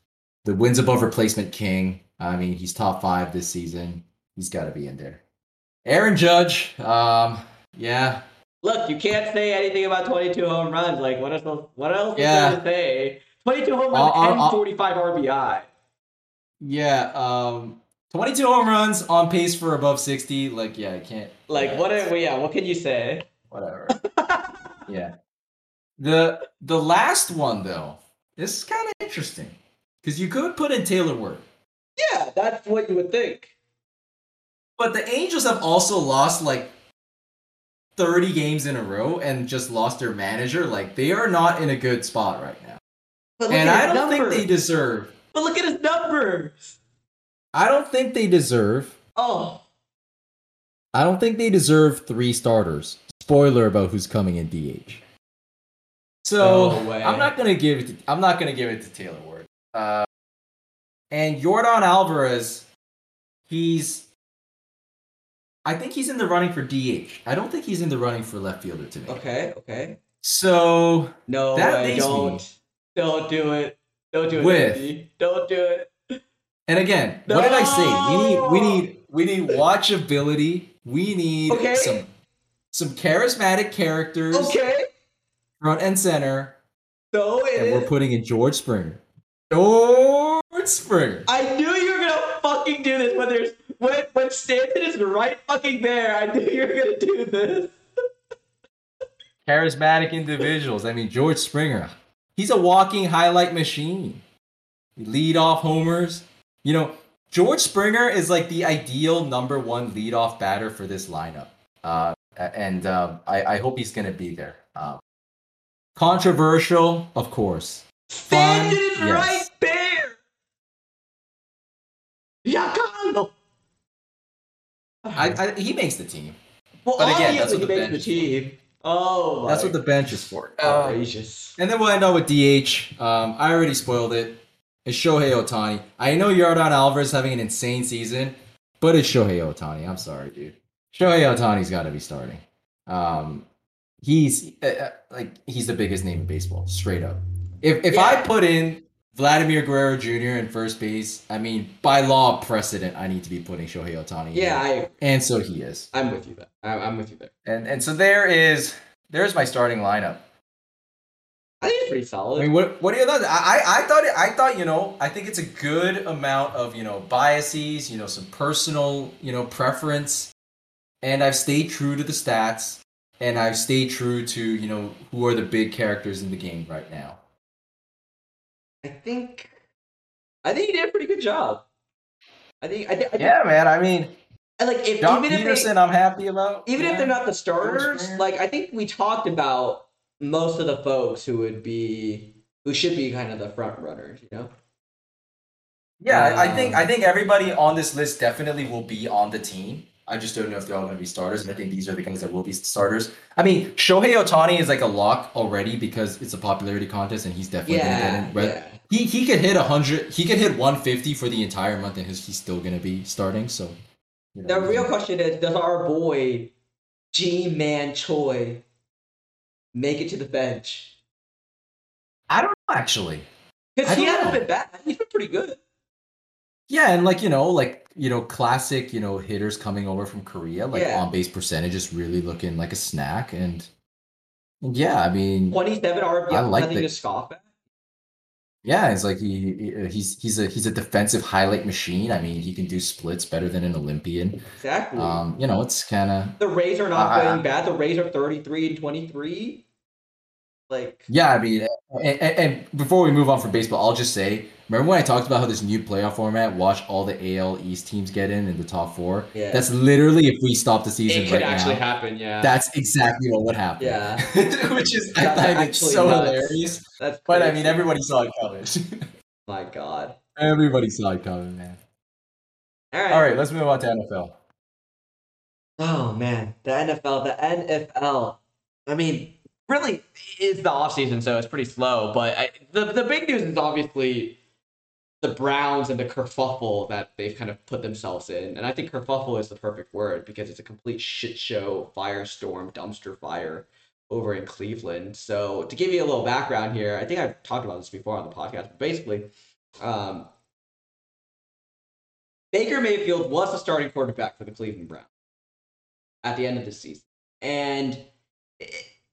the wins above replacement king. I mean, he's top five this season. He's got to be in there. Aaron Judge, um, yeah, Look, you can't say anything about 22 home runs. Like, what else? What else Yeah. is there to say? 22 home I'll- runs I'll- and I'll- 45 RBI. yeah. Um, twenty-two home runs on pace for above sixty. Like, yeah, I can't. Like, yeah, what? Are, yeah, what can you say? whatever. yeah. The the last one though, this is kind of interesting because you could put in Taylor Ward, Yeah, that's what you would think. but the Angels have also lost like thirty games in a row and just lost their manager. Like they are not in a good spot right now, But and I don't think they deserve. But look at his numbers. I don't think they deserve. Oh, I don't think they deserve three starters. Spoiler about who's coming in DH. So No. I'm not gonna give it. To, I'm not gonna give it to Taylor Ward. Uh, and Yordan Alvarez, he's. I think he's in the running for DH. I don't think he's in the running for left fielder to me. okay, okay. So No That leaves don't. Don't do it. Don't do it. With- Andy. Don't do it. and again, what did I say? We need we need we need watchability. We need Okay. some some charismatic characters Okay. front and center. So it and we're putting in George Springer. George Springer. I knew you were gonna fucking do this when there's when when Stanton is right fucking there. I knew you were gonna do this. Charismatic individuals. I mean, George Springer. He's a walking highlight machine. Lead off homers. You know, George Springer is like the ideal number one leadoff batter for this lineup. Uh, and uh, I, I hope he's going to be there. Um, controversial, of course. Fun, yes. Giancarlo. I, I, he makes the team. well, but again, that's what the bench the is team. Oh, That's what the bench is for. Outrageous. and then we'll end up with DH. Um, I already spoiled it. It's Shohei Ohtani. I know Yordan Alvarez having an insane season, but it's Shohei Ohtani. I'm sorry, dude. Shohei Ohtani's got to be starting. Um, he's uh, uh, like he's the biggest name in baseball, straight up. If if I put in Vladimir Guerrero Jr. in first base, I mean by law of precedent, I need to be putting Shohei Ohtani. Yeah, in. I, and so he is. I'm with you there. I'm with you there. And and so there is there's my starting lineup. I think it's pretty solid. I mean, what what do you thought? I I I thought it, I thought you know I think it's a good amount of you know biases, you know some personal you know preference, and I've stayed true to the stats, and I've stayed true to you know who are the big characters in the game right now. I think, I think he did a pretty good job. I think, I think, I think Yeah, man. I mean, and like if John even Peterson, if they, I'm happy about. even yeah. if they're not the starters, like I think we talked about most of the folks who would be who should be kind of the front runners, you know. Yeah, I- I think Um, I think everybody on this list definitely will be on the team. I just don't know if they're all going to be starters. And I think these are the guys that will be starters. I mean, Shohei Ohtani is like a lock already because it's a popularity contest, and he's definitely going to Yeah, get in. But yeah. He he could hit hundred. He could hit one fifty for the entire month, and his, he's still going to be starting. So, you know, The real question is, does our boy Ji-Man Choi make it to the bench? I don't know actually. Because he don't hasn't know. been bad. He's been pretty good. Yeah, and like you know, like you know, classic you know hitters coming over from Korea, like Yeah. on base percentage is really looking like a snack, and, and yeah, I mean, 27 RBI, I like nothing the- to scoff at. Yeah, it's like he he- he's he's a he's a defensive highlight machine. I mean, he can do splits better than an Olympian. Exactly. Um, you know, it's kind of the Rays are not I- playing bad. The Rays are 33 and 23. Like, yeah. I mean, and, and, and before we move on from baseball, I'll just say, remember when I talked about how this new playoff format, watch all the AL East teams get in in the top four. Yeah. That's literally if we stop the season it could right actually now. happen, yeah. That's exactly what would happen. Yeah. which is I That's find it actually so nuts. hilarious. That's But I mean, everybody saw it coming. My God. everybody saw it coming, man. All right. All right, let's move on to NFL. Oh man, the NFL, the NFL. I mean, really is the off season, so it's pretty slow. But I, the the big news is obviously the Browns and the kerfuffle that they've kind of put themselves in, and I think kerfuffle is the perfect word because it's a complete shit show, firestorm, dumpster fire over in Cleveland. So to give you a little background here, I think I've talked about this before on the podcast, but basically, um, Baker Mayfield was the starting quarterback for the Cleveland Browns at the end of the season. And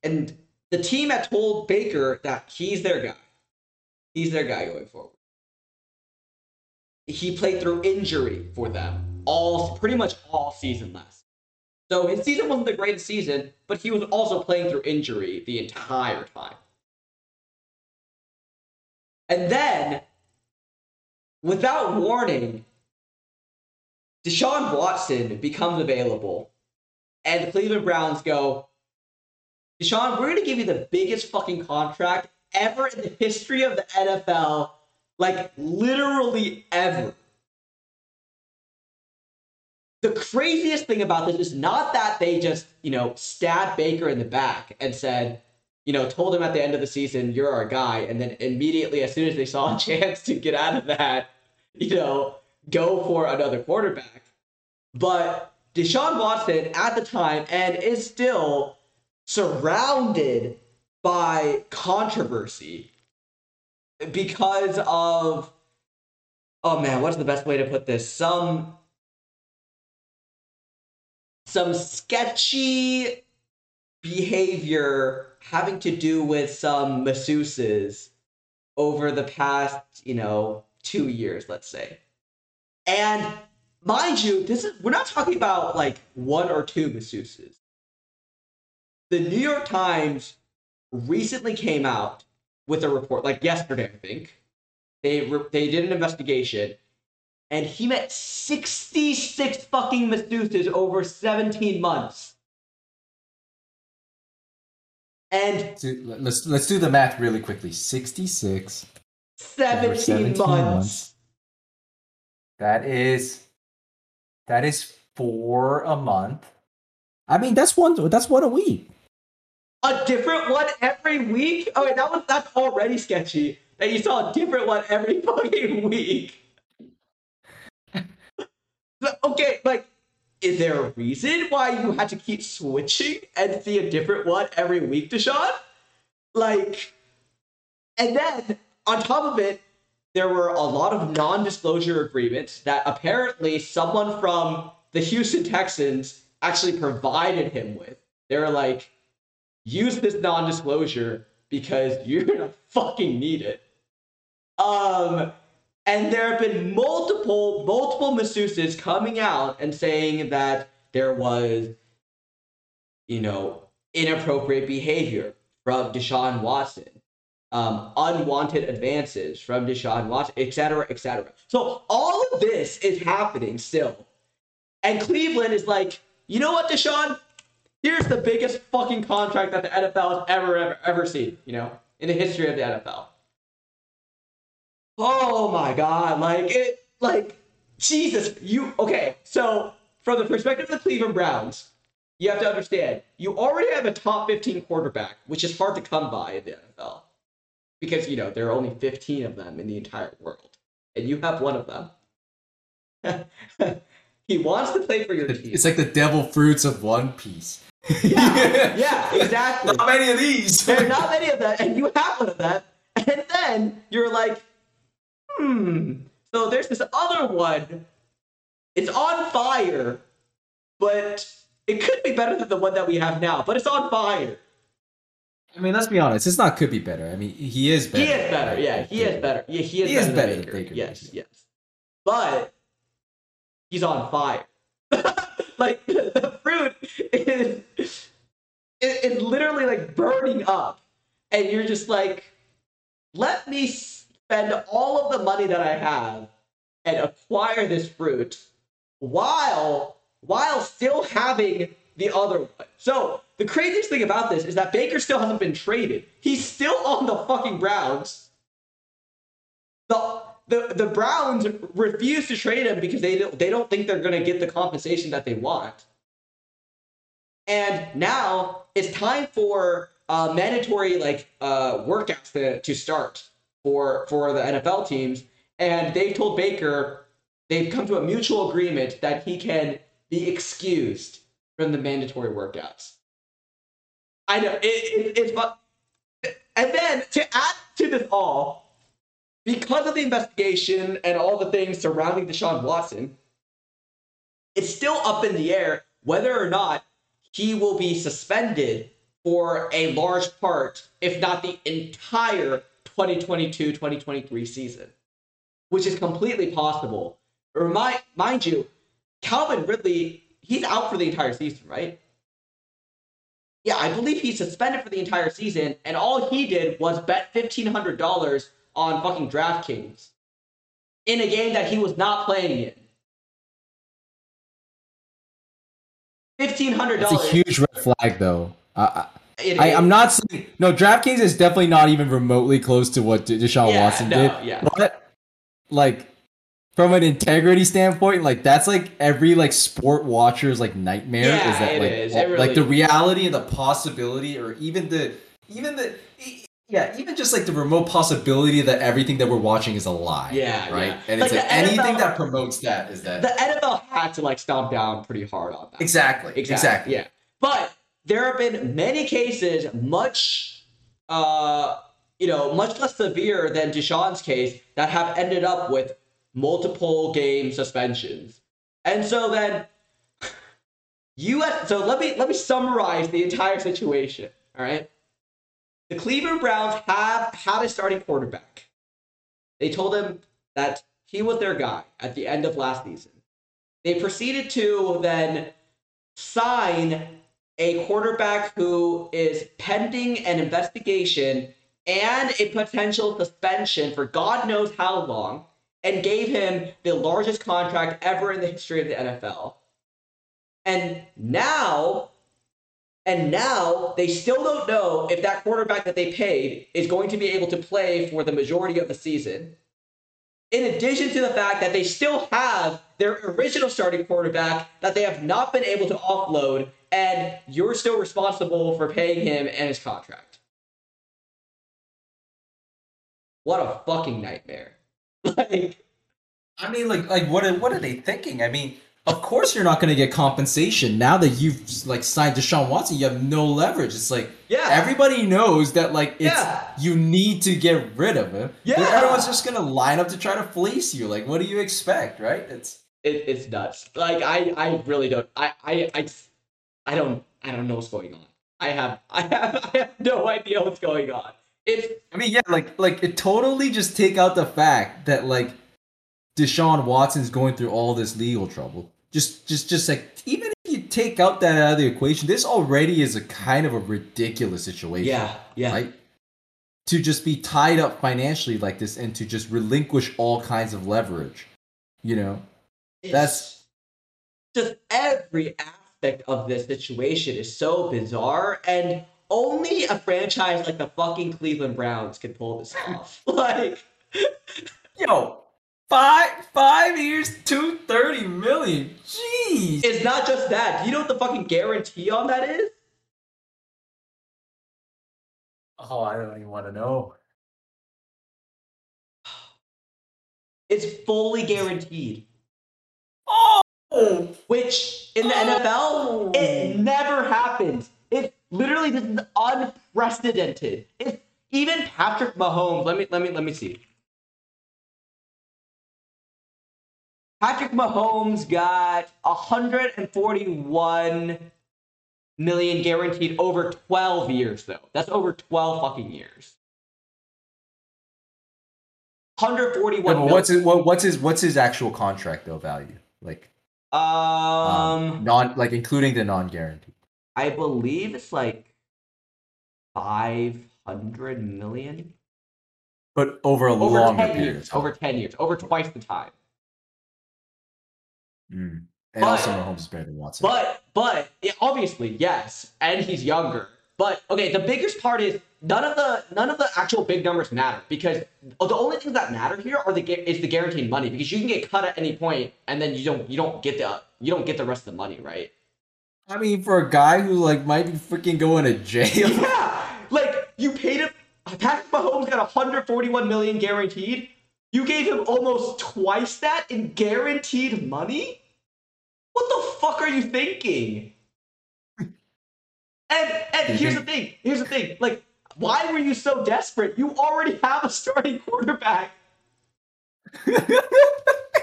and the team had told Baker that he's their guy. He's their guy going forward. He played through injury for them all pretty much all season last. So his season wasn't the greatest season, but he was also playing through injury the entire time. And then, without warning, Deshaun Watson becomes available, and the Cleveland Browns go, Deshaun, we're to give you the biggest fucking contract ever in the history of the NFL. Like, literally ever. The craziest thing about this is not that they just, you know, stabbed Baker in the back and said, you know, told him at the end of the season, you're our guy. And then immediately, as soon as they saw a chance to get out of that, you know, go for another quarterback. But Deshaun Watson at the time and is still surrounded by controversy because of oh man, what's the best way to put this? Some some sketchy behavior having to do with some masseuses over the past, you know, two years, let's say. And mind you, this is we're not talking about like one or two masseuses. The New York Times recently came out with a report, like yesterday, I think. They re- they did an investigation, and he met sixty six fucking masseuses over seventeen months. And So, let's let's do the math really quickly. Sixty-six. 17, 17 months. months. That is that is four a month. I mean, that's one. That's one a week. A different one every week? Oh, okay, that was that's already sketchy. That you saw a different one every fucking week. okay, like, is there a reason why you had to keep switching and see a different one every week, Deshaun? Like, and then on top of it, there were a lot of non-disclosure agreements that apparently someone from the Houston Texans actually provided him with. They were like, use this non-disclosure because you're gonna fucking need it. Um, and there have been multiple, multiple masseuses coming out and saying that there was, you know, inappropriate behavior from Deshaun Watson, um, unwanted advances from Deshaun Watson, etc., etc. So all of this is happening still. And Cleveland is like, you know what, Deshaun? Here's the biggest fucking contract that the NFL has ever, ever, ever seen, you know, in the history of the NFL. Oh my god, like it like Jesus, you okay, so from the perspective of the Cleveland Browns, you have to understand, you already have a top 15 quarterback, which is hard to come by in the NFL. Because, you know, there are only 15 of them in the entire world. And you have one of them. he wants to play for your team. It's like the devil fruits of One Piece. yeah, yeah, exactly. Not many of these. There are not many of them, and you have one of them. And then you're like, hmm. So there's this other one. It's on fire, but it could be better than the one that we have now, but it's on fire. I mean, let's be honest. It's not could be better. I mean, he is better. He is better. Yeah, he is better. Yeah, he is, He better, is better than than Baker. Baker Yes, yes. But he's on fire. like the fruit is it's literally like burning up, and you're just like, let me spend all of the money that I have and acquire this fruit while while still having the other one. So the craziest thing about this is that Baker still hasn't been traded. He's still on the fucking Browns. The the, the Browns refuse to trade him because they don't, they don't think they're going to get the compensation that they want. And now it's time for uh, mandatory like uh, workouts to, to start for for the NFL teams. And they've told Baker they've come to a mutual agreement that he can be excused from the mandatory workouts. I know it, it, it's. And then to add to this all, because of the investigation and all the things surrounding Deshaun Watson, it's still up in the air whether or not he will be suspended for a large part, if not the entire 2022 2023 season, which is completely possible. Remind, mind you, Calvin Ridley, he's out for the entire season, right? Yeah, I believe he's suspended for the entire season, and all he did was bet $1,500 on fucking DraftKings in a game that he was not playing in. Fifteen hundred It's a huge red flag, though. I, I, I'm not saying no. DraftKings is definitely not even remotely close to what De- Deshaun Yeah, Watson no, did. yeah. But like from an integrity standpoint, like that's like every like sport watcher's like nightmare. Yeah, is that it like is. really like the is. reality and the possibility, or even the even the yeah, even just like the remote possibility that everything that we're watching is a lie. Yeah, right. yeah. And Like it's like anything NFL that promotes that is that the NFL had to like stomp down pretty hard on that. exactly exactly. Yeah. But there have been many cases much uh you know, much less severe than Deshaun's case that have ended up with multiple game suspensions. And so then US so let me let me summarize the entire situation, all right? The Cleveland Browns have had a starting quarterback. They told him that he was their guy at the end of last season. They proceeded to then sign a quarterback who is pending an investigation and a potential suspension for God knows how long, and gave him the largest contract ever in the history of the NFL. And now, and now they still don't know if that quarterback that they paid is going to be able to play for the majority of the season. In addition to the fact that they still have their original starting quarterback that they have not been able to offload, and you're still responsible for paying him and his contract. What a fucking nightmare. Like, I mean, like, like what? What are they thinking? I mean, of course you're not going to get compensation now that you've like signed Deshaun Watson. You have no leverage. It's like yeah, everybody knows that like it's Yeah. you need to get rid of him. Yeah. everyone's just going to line up to try to fleece you. Like, what do you expect, right? It's it, it's nuts. Like I, I really don't. I, I, I, I don't. I don't know what's going on. I have, I have, I have no idea what's going on. It's I mean, yeah, like like it totally just take out the fact that like Deshaun Watson's going through all this legal trouble. Just just just like even if you take out that out of the equation, this already is a kind of a ridiculous situation. yeah, yeah. Right? To just be tied up financially like this and to just relinquish all kinds of leverage. You know? It's That's- just every aspect of this situation is so bizarre, and only a franchise like the fucking Cleveland Browns could pull this off. Like, Yo, five five years, two thirty million. Jeez. it's not just that. Do you know what the fucking guarantee on that is? oh, I don't even want to know. It's fully guaranteed. Oh, Which in the Oh. NFL, it never happens. It literally this is unprecedented. It's even Patrick Mahomes. Let me let me let me see. Patrick Mahomes got 141 million guaranteed over 12 years though. That's over 12 fucking years. 141 Yeah, what's his what, what's his what's his actual contract though value? Like um, um, non like including the non guaranteed. I believe it's like 500 million But over a over longer 10 period. years. Over 10 years. Over twice the time. Mm. And But- also Mahomes is better than Watson. But but yeah, obviously yes, and he's younger. But okay, the biggest part is none of the none of the actual big numbers matter because the only things that matter here are the gu- is the guaranteed money because you can get cut at any point and then you don't you don't get the you don't get the rest of the money right. I mean, for a guy who like might be freaking going to jail. Yeah, like you paid him. Patrick Mahomes got 141 million guaranteed. You gave him almost twice that in guaranteed money. What the fuck are you thinking? And and here's the thing. Here's the thing. Like, why were you so desperate? You already have a starting quarterback.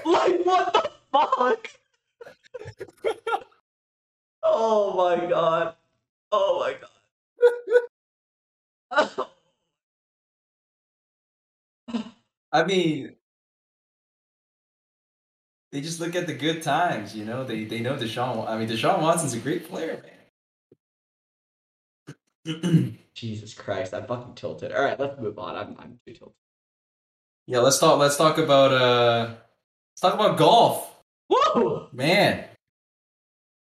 Like, what the fuck? oh my god. Oh my god. I mean, they just look at the good times, you know. They they know Deshaun. I mean, Deshaun Watson's a great player, man. Jesus Christ, I'm fucking tilted. All right, let's move on. I'm I'm too tilted. yeah, let's talk. Let's talk about uh, let's talk about golf, Whoa! man.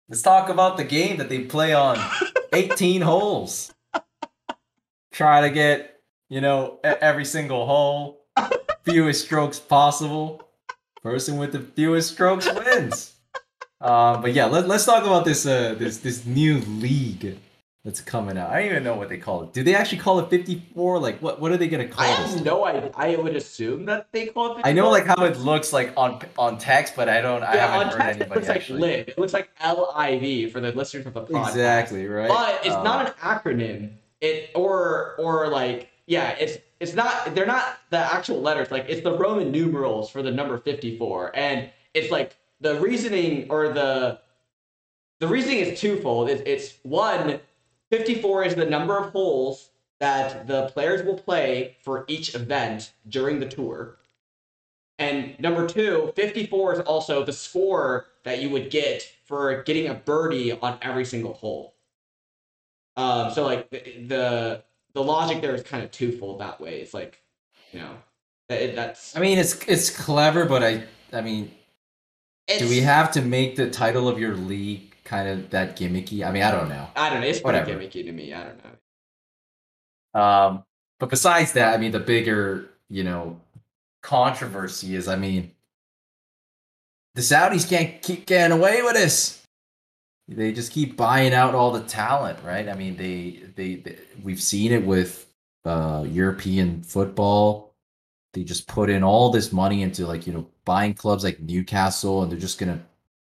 Let's talk about the game that they play on 18 holes. Try to get you know every single hole, fewest strokes possible. Person with the fewest strokes wins. Um, but yeah, let, let's talk about this uh this this new league that's coming out. I don't even know what they call it. Do they actually call it 54? Like what what are they gonna call it? I have no idea. I would assume that they call it. I know like how it looks like on on text, but I don't I yeah, haven't on heard text it anybody looks like actually. live. It looks like L I V for the listeners of the podcast. Exactly, right? But it's Um, not an acronym. It or or like yeah, it's it's not. They're not the actual letters. Like it's the Roman numerals for the number fifty-four, and it's like the reasoning or the the reasoning is twofold. It's, it's one, 54 is the number of holes that the players will play for each event during the tour. And number two, 54 is also the score that you would get for getting a birdie on every single hole. Um, so like the, the the logic there is kind of twofold that way. It's like, you know, that, that's I mean, it's it's clever, but I I mean, do we have to make the title of your league kind of that gimmicky? I mean, I don't know. I don't know. It's pretty whatever. gimmicky to me. I don't know. Um, but besides that, I mean, the bigger you know controversy is, I mean, the Saudis can't keep getting away with this. They just keep buying out all the talent, right? I mean, they they, they we've seen it with uh, European football. They just put in all this money into like you know buying clubs like Newcastle, and they're just gonna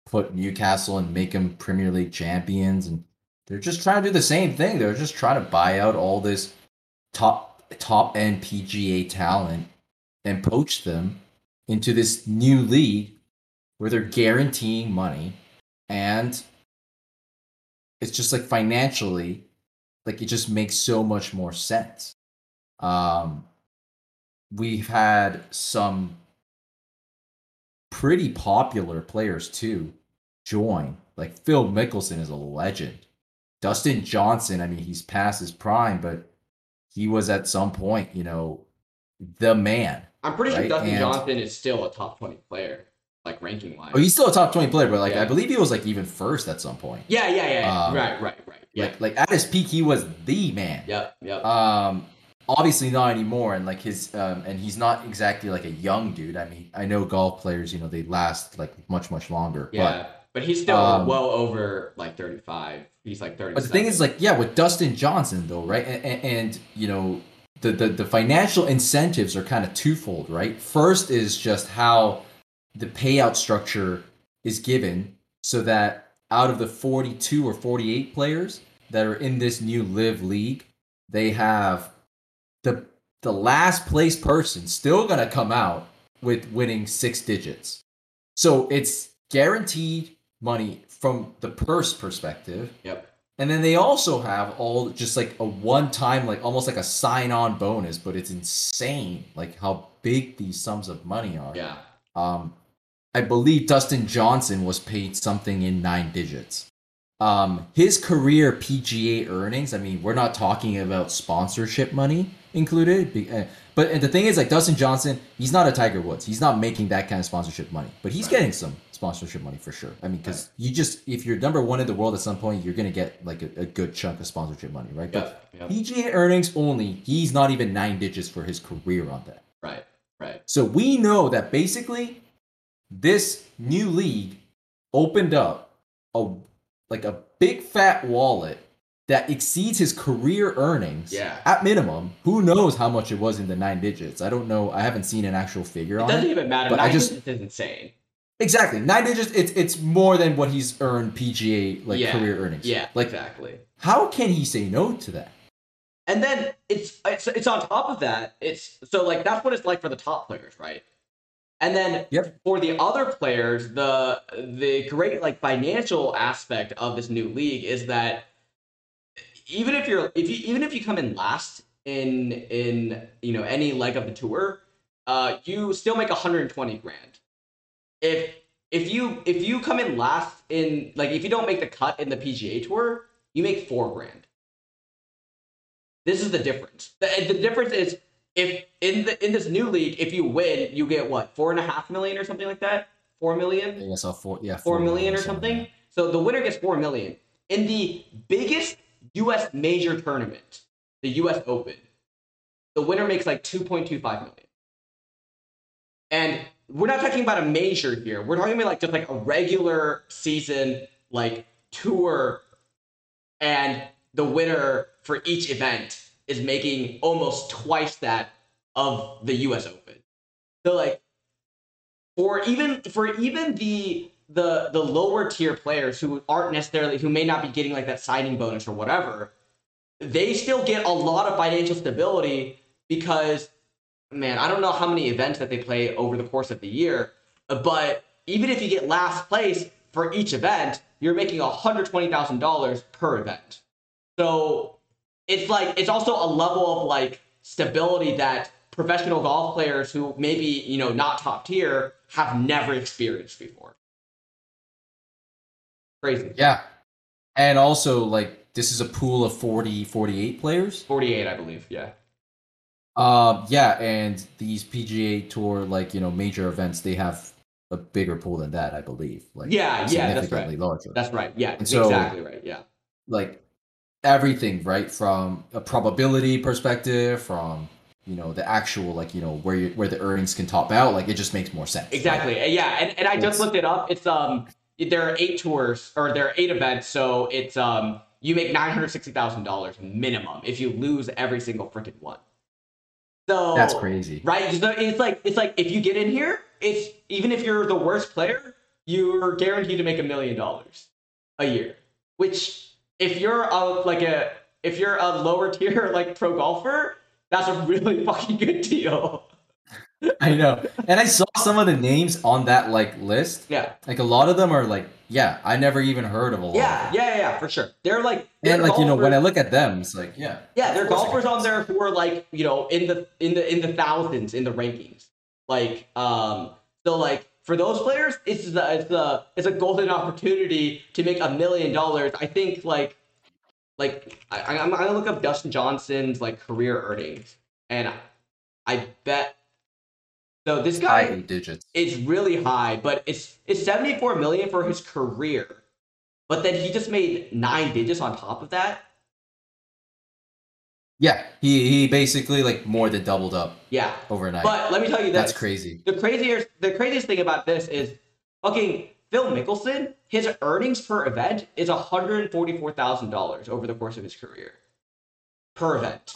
put Newcastle and make them Premier League champions, and they're just trying to do the same thing. They're just trying to buy out all this top top end PGA talent and poach them into this new league where they're guaranteeing money and it's just like financially like it just makes so much more sense. Um we've had some pretty popular players too join. Like phil mickelson is a legend. Dustin johnson i mean he's past his prime but he was at some point you know the man I'm pretty right? sure Dustin And- Johnson is still a top 20 player, like ranking wise. oh he's still a top 20 player but like Yeah. i believe he was like even first at some point yeah, yeah, yeah. Um, right, right, right. Yeah. like like at his peak he was the man yep, yep. Um, obviously not anymore, and like his um, and he's not exactly like a young dude. I mean, I know golf players, you know, they last like much much longer. yeah. But, he's still um, well over like 35. He's like 30. But, but the thing is, like, yeah, with Dustin Johnson though, right, and, and, and you know, the, the the financial incentives are kind of twofold, right? First is just how the payout structure is given, so that out of the 42 or 48 players that are in this new LIV league, they have the the last place person still gonna come out with winning six digits. So it's guaranteed money from the purse perspective. Yep. And then they also have all just like a one time, like almost like a sign on bonus, but it's insane, like how big these sums of money are. Yeah. Um, I believe Dustin Johnson was paid something in nine digits. Um, his career PGA earnings, I mean, we're not talking about sponsorship money included, uh, but and the thing is, like Dustin Johnson, he's not a Tiger Woods. He's not making that kind of sponsorship money, but he's Right. getting some sponsorship money for sure. I mean, because you just if you're number one in the world at some point, you're gonna get like a, a good chunk of sponsorship money, right? But Yep. Yep. PGA earnings only, he's not even nine digits for his career on that. Right. Right. So we know that basically this new league opened up a like a big fat wallet that exceeds his career earnings Yeah. at minimum. Who knows how much it was in the nine digits? I don't know. I haven't seen an actual figure on It on doesn't it. even matter. but I just- digits is insane. Exactly. Nine digits it's it's more than what he's earned PGA like Yeah. career earnings. Yeah. Like exactly. how can he say no to that? And then it's it's it's on top of that. It's so like that's what it's like for the top players, right? And then Yep. for the other players, the the great like financial aspect of this new league is that even if you're if you even if you come in last in in you know any leg of the tour, uh, you still make 120 grand. If if you if you come in last in like if you don't make the cut in the PGA tour, you make four grand. This is the difference. The, the difference is if in the in this new league, if you win, you get what four and a half million or something like that. Four million, I guess I'll four yeah four million or something. something. So the winner gets four million in the biggest U.S. major tournament, the U.S. Open. The winner makes like two point two five million. And we're not talking about a major here. We're talking about like just like a regular season like tour and the winner for each event is making almost twice that of the US Open. So like for even for even the the the lower tier players who aren't necessarily who may not be getting like that signing bonus or whatever, they still get a lot of financial stability because man, I don't know how many events that they play over the course of the year, but even if you get last place for each event, you're making $120,000 per event. So it's like it's also a level of like stability that professional golf players who maybe, you know, not top tier have never experienced before. Crazy. Yeah. And also like this is a pool of 40 48 players. 48, I believe. Yeah. Um, yeah, and these PGA Tour, like you know, major events, they have a bigger pool than that, I believe. Like Yeah, yeah, that's significantly larger. That's right. Yeah, And so- exactly right. Yeah. like everything, right? From a probability perspective, from you know the actual like you know where you where the earnings can top out like it just makes more sense. Exactly. Right? yeah and, and i just looked it up. It's um there are eight tours or there are eight events so it's um you make $960000 minimum if you lose every single freaking one. So that's crazy. right? It's like it's like if you get in here it's even if you're the worst player you're guaranteed to make a million dollars a year which if you're a, like a if you're a lower tier like pro golfer that's a really fucking good deal. I know. And I saw some of the names on that like list. Yeah. Like a lot of them are like, yeah, I never even heard of a lot. Yeah, yeah, yeah, for sure. They're like they're And like, golfers. you know, when I look at them, it's like, yeah. Yeah, there are golfers on there who are like, you know, in the in the in the thousands in the rankings. Like, um, so like for those players, it's the it's the it's a golden opportunity to make a million dollars. I think like like I, I'm, gonna look up Dustin Johnson's like career earnings, and I bet. So this guy high digits. is really high, but it's it's 74 million for his career, but then he just made nine digits on top of that. Yeah, he he basically like more than doubled up. Yeah, overnight. But let me tell you, this, that's crazy. The craziest the craziest thing about this is fucking Phil Mickelson, his earnings per event is $144,000 over the course of his career. Per event.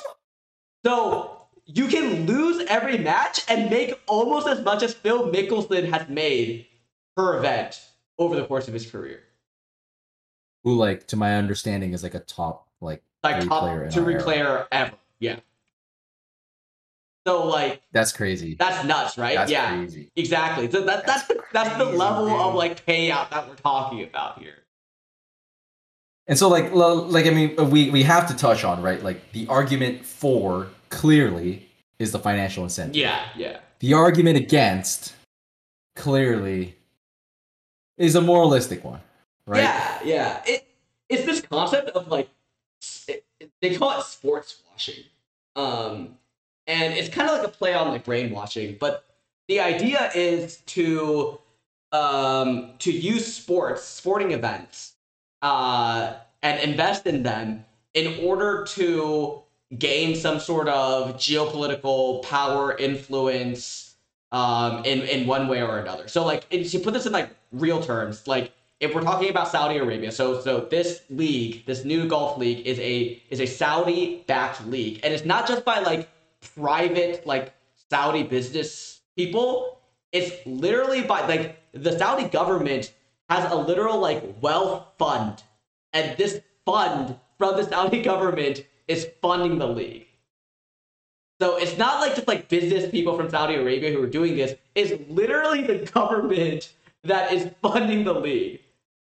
So you can lose every match and make almost as much as Phil Mickelson has made per event over the course of his career. Who, like, to my understanding, is like a top, like, like top player three player ever. Yeah. So like that's crazy. That's nuts, right? That's yeah, crazy. exactly. So that, that's that's, that's the level dude. of like payout that we're talking about here. And so like like I mean we we have to touch on right like the argument for clearly is the financial incentive. Yeah, yeah. The argument against clearly is a moralistic one, right? Yeah, yeah. It it's this concept of like they call it sports washing. Um, and it's kind of like a play on like brainwashing. But the idea is to um, to use sports, sporting events, uh, and invest in them in order to gain some sort of geopolitical power influence um, in in one way or another. So like, to put this in like real terms, like if we're talking about Saudi Arabia, so so this league, this new golf league, is a is a Saudi backed league, and it's not just by like private like Saudi business people. It's literally by like the Saudi government has a literal like wealth fund, and this fund from the Saudi government is funding the league. So it's not like just like business people from Saudi Arabia who are doing this. It's literally the government that is funding the league.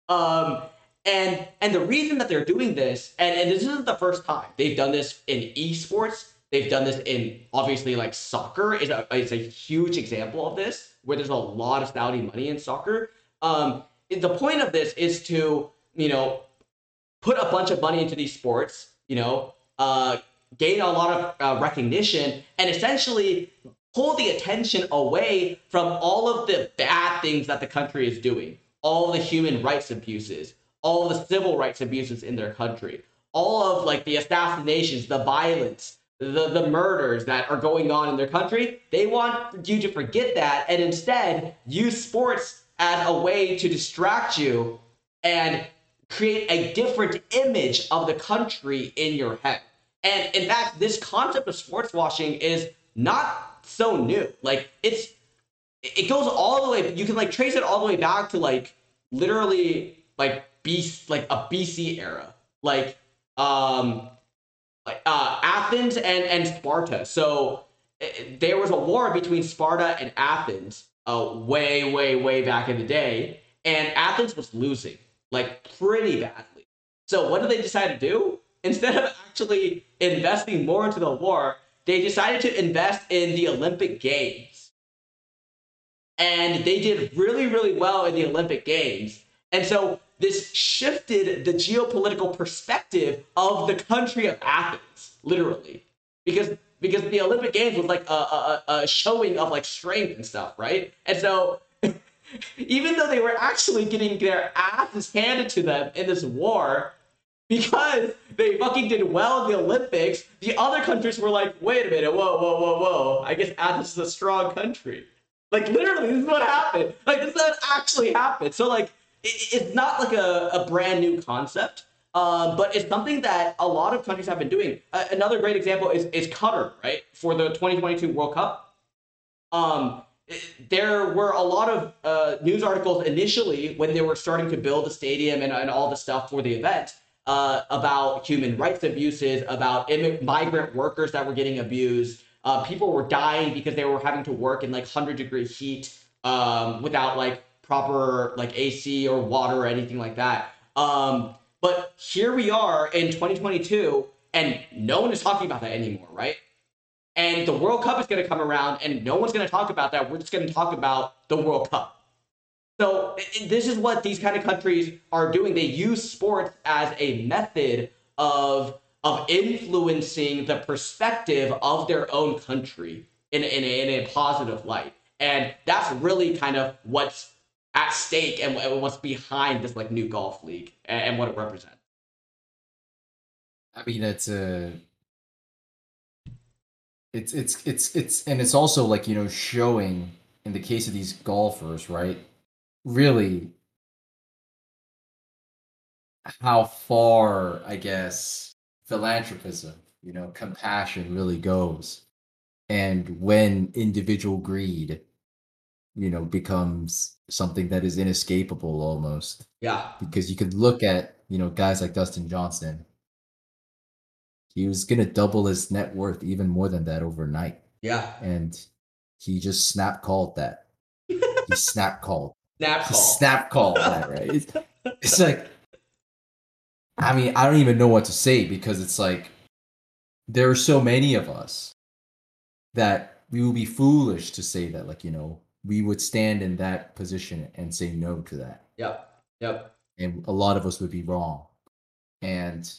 Um, and and the reason that they're doing this, and, and this isn't the first time they've done this in esports. They've done this in obviously like soccer is a, is a huge example of this, where there's a lot of Saudi money in soccer. Um, the point of this is to you know put a bunch of money into these sports, you know, uh, gain a lot of uh, recognition, and essentially pull the attention away from all of the bad things that the country is doing, all the human rights abuses, all the civil rights abuses in their country, all of like the assassinations, the violence, the, the murders that are going on in their country. They want you to forget that and instead use sports as a way to distract you and create a different image of the country in your head. And in fact, this concept of sports washing is not so new. Like it's it goes all the way you can like trace it all the way back to like literally like BC like a BC era. Like um uh, Athens and, and Sparta. So it, there was a war between Sparta and Athens uh, way, way, way back in the day. And Athens was losing, like pretty badly. So what did they decide to do? Instead of actually investing more into the war, they decided to invest in the Olympic Games. And they did really, really well in the Olympic Games. And so this shifted the geopolitical perspective of the country of Athens, literally, because because the Olympic Games was like a, a, a showing of like strength and stuff, right? And so even though they were actually getting their asses handed to them in this war, because they fucking did well in the Olympics, the other countries were like, wait a minute, whoa, whoa, whoa, whoa. I guess Athens is a strong country. Like literally, this is what happened. Like this is what actually happened. So like, it, it's not like a, a brand new concept. Um, but it's something that a lot of countries have been doing. Uh, another great example is, is Qatar, right? For the 2022 World Cup. Um, there were a lot of uh, news articles initially when they were starting to build the stadium and, and all the stuff for the event uh, about human rights abuses, about Im- migrant workers that were getting abused. Uh, people were dying because they were having to work in like 100 degree heat um, without like proper like AC or water or anything like that. Um, but here we are in 2022, and no one is talking about that anymore, right? And the World Cup is going to come around, and no one's going to talk about that. We're just going to talk about the World Cup. So this is what these kind of countries are doing. They use sports as a method of of influencing the perspective of their own country in, in, a, in a positive light. And that's really kind of what's at stake and what's behind this like new golf league and, what it represents. I mean, it's a, it's it's it's it's and it's also like you know showing in the case of these golfers, right? Really, how far I guess philanthropism, you know, compassion really goes, and when individual greed you know becomes something that is inescapable almost. Yeah. Because you could look at you know guys like dustin johnson he was gonna double his net worth even more than that overnight. Yeah. And he just snap called that. He snap called. Snap call. snap called that right? It's, it's like i mean i don't even know what to say because it's like there are so many of us that we would be foolish to say that like you know we would stand in that position and say no to that. Yep. Yep. And a lot of us would be wrong. And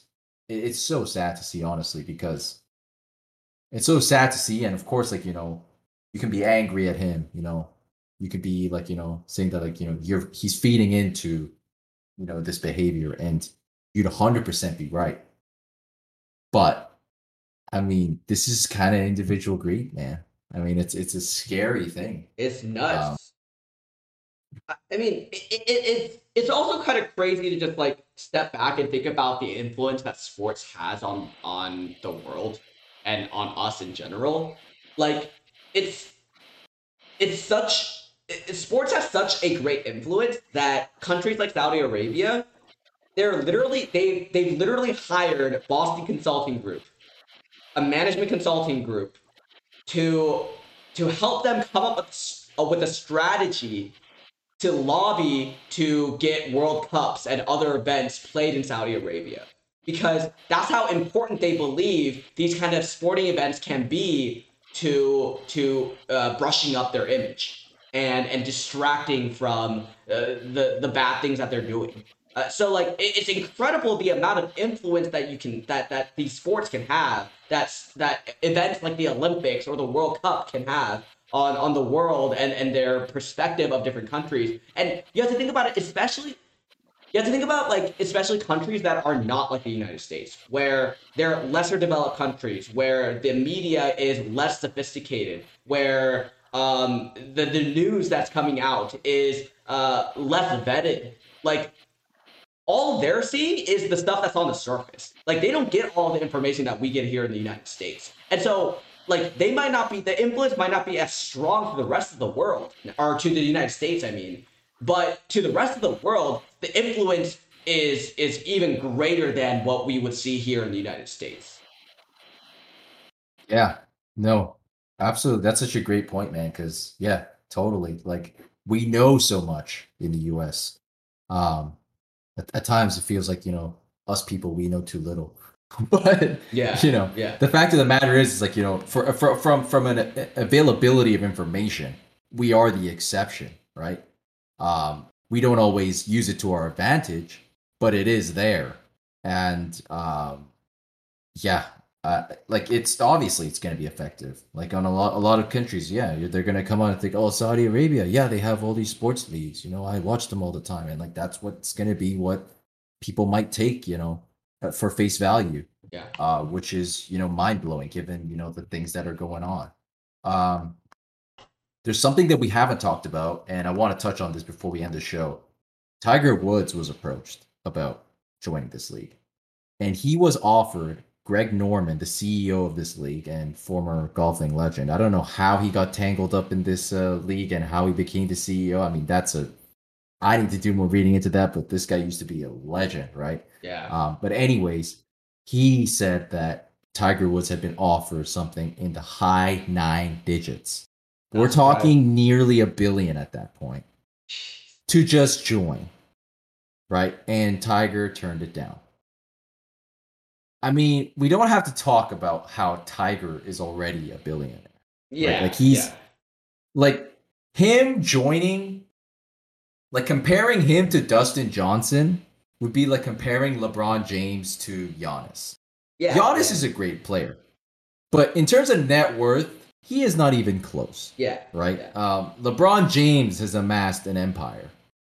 it's so sad to see, honestly, because it's so sad to see. And of course, like, you know, you can be angry at him, you know, you could be like, you know, saying that, like, you know, you're, he's feeding into, you know, this behavior and you'd 100% be right. But I mean, this is kind of individual greed, man. I mean, it's it's a scary thing. It's nuts. Um, I mean, it, it, it's it's also kind of crazy to just like step back and think about the influence that sports has on on the world and on us in general. Like, it's it's such it, sports has such a great influence that countries like Saudi Arabia, they're literally they they've literally hired Boston Consulting Group, a management consulting group to to help them come up with, uh, with a strategy to lobby to get World Cups and other events played in Saudi Arabia. Because that's how important they believe these kind of sporting events can be to to uh, brushing up their image and and distracting from uh, the the bad things that they're doing. Uh, so like it, it's incredible the amount of influence that you can that that these sports can have that's that events like the Olympics or the World Cup can have on on the world and and their perspective of different countries. And you have to think about it, especially you have to think about like especially countries that are not like the United States, where they're lesser developed countries, where the media is less sophisticated, where um, the the news that's coming out is uh, less vetted. Like all they're seeing is the stuff that's on the surface. Like they don't get all the information that we get here in the United States. And so like they might not be the influence might not be as strong to the rest of the world or to the United States, I mean. But to the rest of the world, the influence is is even greater than what we would see here in the United States. Yeah. No. Absolutely. That's such a great point, man, cuz yeah, totally. Like we know so much in the US. Um at, at times it feels like you know us people we know too little. But yeah you know yeah. the fact of the matter is, is like you know for, for from from an availability of information we are the exception right? Um we don't always use it to our advantage but it is there. And um yeah uh, like it's obviously it's going to be effective. Like on a lot, a lot of countries, yeah, they're going to come out and think, oh, Saudi Arabia, yeah, they have all these sports leagues. You know, I watch them all the time, and like that's what's going to be what people might take. You know, uh, for face value. Yeah. Uh, which is you know mind blowing given you know the things that are going on. Um, there's something that we haven't talked about, and I want to touch on this before we end the show. Tiger Woods was approached about joining this league, and he was offered Greg Norman, the CEO of this league and former golfing legend. I don't know how he got tangled up in this uh, league and how he became the CEO. I mean, that's a I need to do more reading into that, but this guy used to be a legend, right? Yeah. Um, but anyways, he said that Tiger Woods had been offered something in the high nine digits. We're talking right. nearly a billion at that point to just join, right? And Tiger turned it down. I mean, we don't have to talk about how Tiger is already a billionaire. Yeah. like he's- yeah. Like him joining, like comparing him to Dustin Johnson would be like comparing LeBron James to Giannis. yeah. Giannis yeah. is a great player, but in terms of net worth, he is not even close, Yeah. right? Yeah. Um, LeBron James has amassed an empire.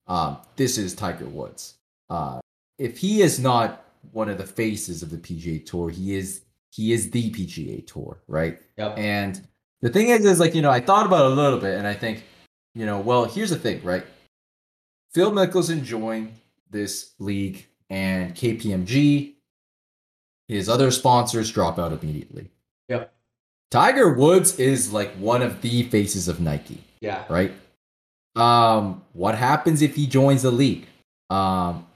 Um, this is Tiger Woods. Uh, if he is not one of the faces of the PGA Tour, he is he is the PGA Tour, right? Yep. And the thing is, is like, you know, I thought about it a little bit and I think, you know, well, here's the thing, right? Phil Mickelson joined this league and KPMG, his other sponsors drop out immediately. Yep. Tiger Woods is like one of the faces of Nike, Yeah. right? Um, what happens if he joins the league? Um,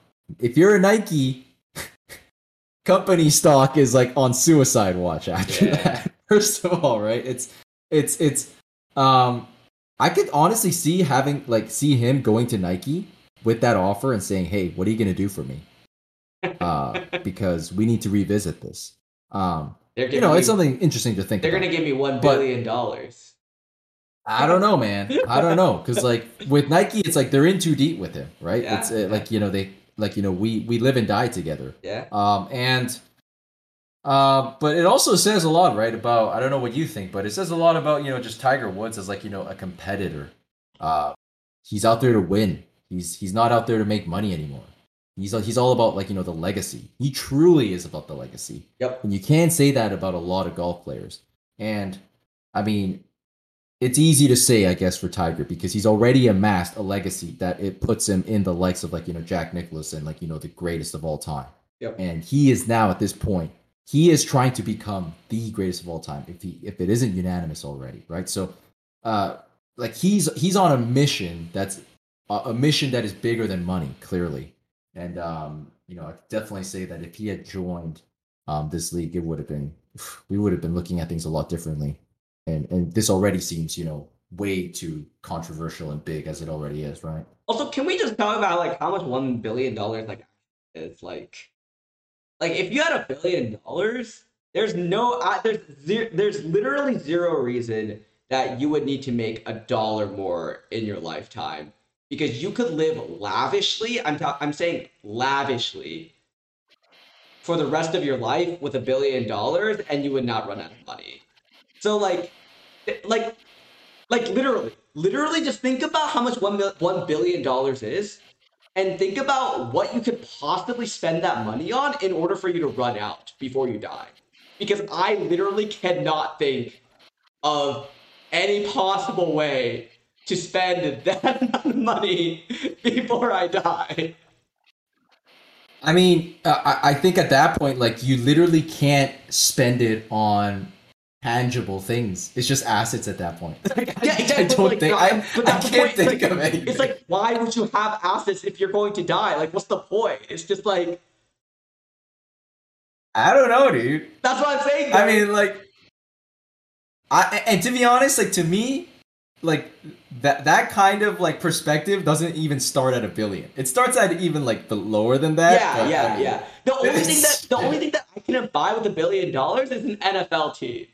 if you're a Nike company stock is like on suicide watch after Yeah. that. First of all, right? It's it's it's um I could honestly see having like see him going to Nike with that offer and saying, "Hey, what are you going to do for me?" Uh because we need to revisit this. Um you know, me, it's something interesting to think They're about. gonna give me billion dollars. I don't know, man. I don't know because like with Nike, it's like they're in too deep with him, right? Yeah, it's uh, yeah. like you know they like you know we we live and die together. Yeah. Um, and uh, but it also says a lot, right? About I don't know what you think, but it says a lot about you know just Tiger Woods as like you know a competitor. Uh, he's out there to win. He's he's not out there to make money anymore. He's he's all about like you know the legacy. He truly is about the legacy. Yep. And you can't say that about a lot of golf players. And I mean, it's easy to say, I guess, for Tiger because he's already amassed a legacy that it puts him in the likes of like, you know, Jack Nicklaus and like, you know, the greatest of all time. Yep. And he is now at this point, he is trying to become the greatest of all time if he if it isn't unanimous already, right? So uh like he's he's on a mission that's a, a mission that is bigger than money, clearly. And um, you know, I definitely say that if he had joined um this league, it would have been we would have been looking at things a lot differently. And and this already seems, you know, way too controversial and big as it already is, right? Also, can we just talk about like how much one billion dollars like is like? Like, if you had a billion dollars, there's no, there's zero, there's literally zero reason that you would need to make a dollar more in your lifetime because you could live lavishly. I'm ta- I'm saying lavishly for the rest of your life with a billion dollars, and you would not run out of money. So like, like, like literally, literally, just think about how much one one billion dollars is, and think about what you could possibly spend that money on in order for you to run out before you die. Because I literally cannot think of any possible way to spend that amount of money before I die. I mean, uh, I, I think at that point, like you literally can't spend it on tangible things. It's just assets at that point. Like, I, Yeah, I don't like, think I, but I can't point, think like- of anything. It's like, why would you have assets if you're going to die? Like, what's the point? It's just like, I don't know, dude. that's what I'm saying. I mean, like, I and to be honest, like to me, like that that kind of like perspective doesn't even start at a billion. It starts at even like the lower than that. yeah, but, yeah, I mean, yeah. The only thing that the only thing that I can buy with a billion dollars is an NFL team.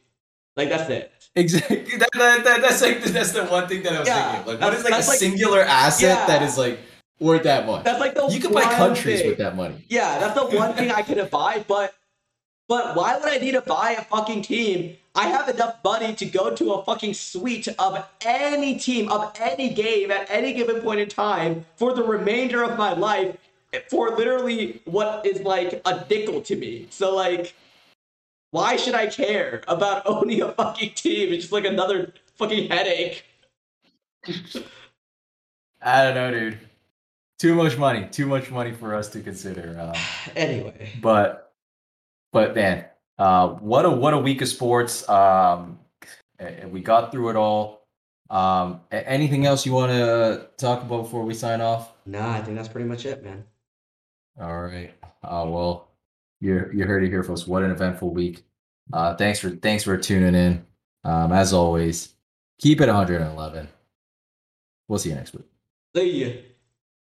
Like that's it. Exactly. That, that, that, that's like that's the one thing that I was Yeah, thinking. Of. Like, what that's- is like a like- singular asset Yeah. that is like worth that much? That's like the you can buy countries thing. with that money. Yeah, that's the one thing I could buy, but but why would I need to buy a fucking team? I have enough money to go to a fucking suite of any team of any game at any given point in time for the remainder of my life for literally what is like a nickel to me. So like, why should I care about owning a fucking team? It's just like another fucking headache. I don't know, dude. Too much money. Too much money for us to consider. Um, anyway, but but man, uh, what a what a week of sports. Um, we got through it all. Um, anything else you want to talk about before we sign off? Nah, I think that's pretty much it, man. All right. Uh, well, you you heard it here, folks. What an eventful week. Uh, thanks for thanks for tuning in. Um, as always, keep it 111. We'll see you next week. See ya.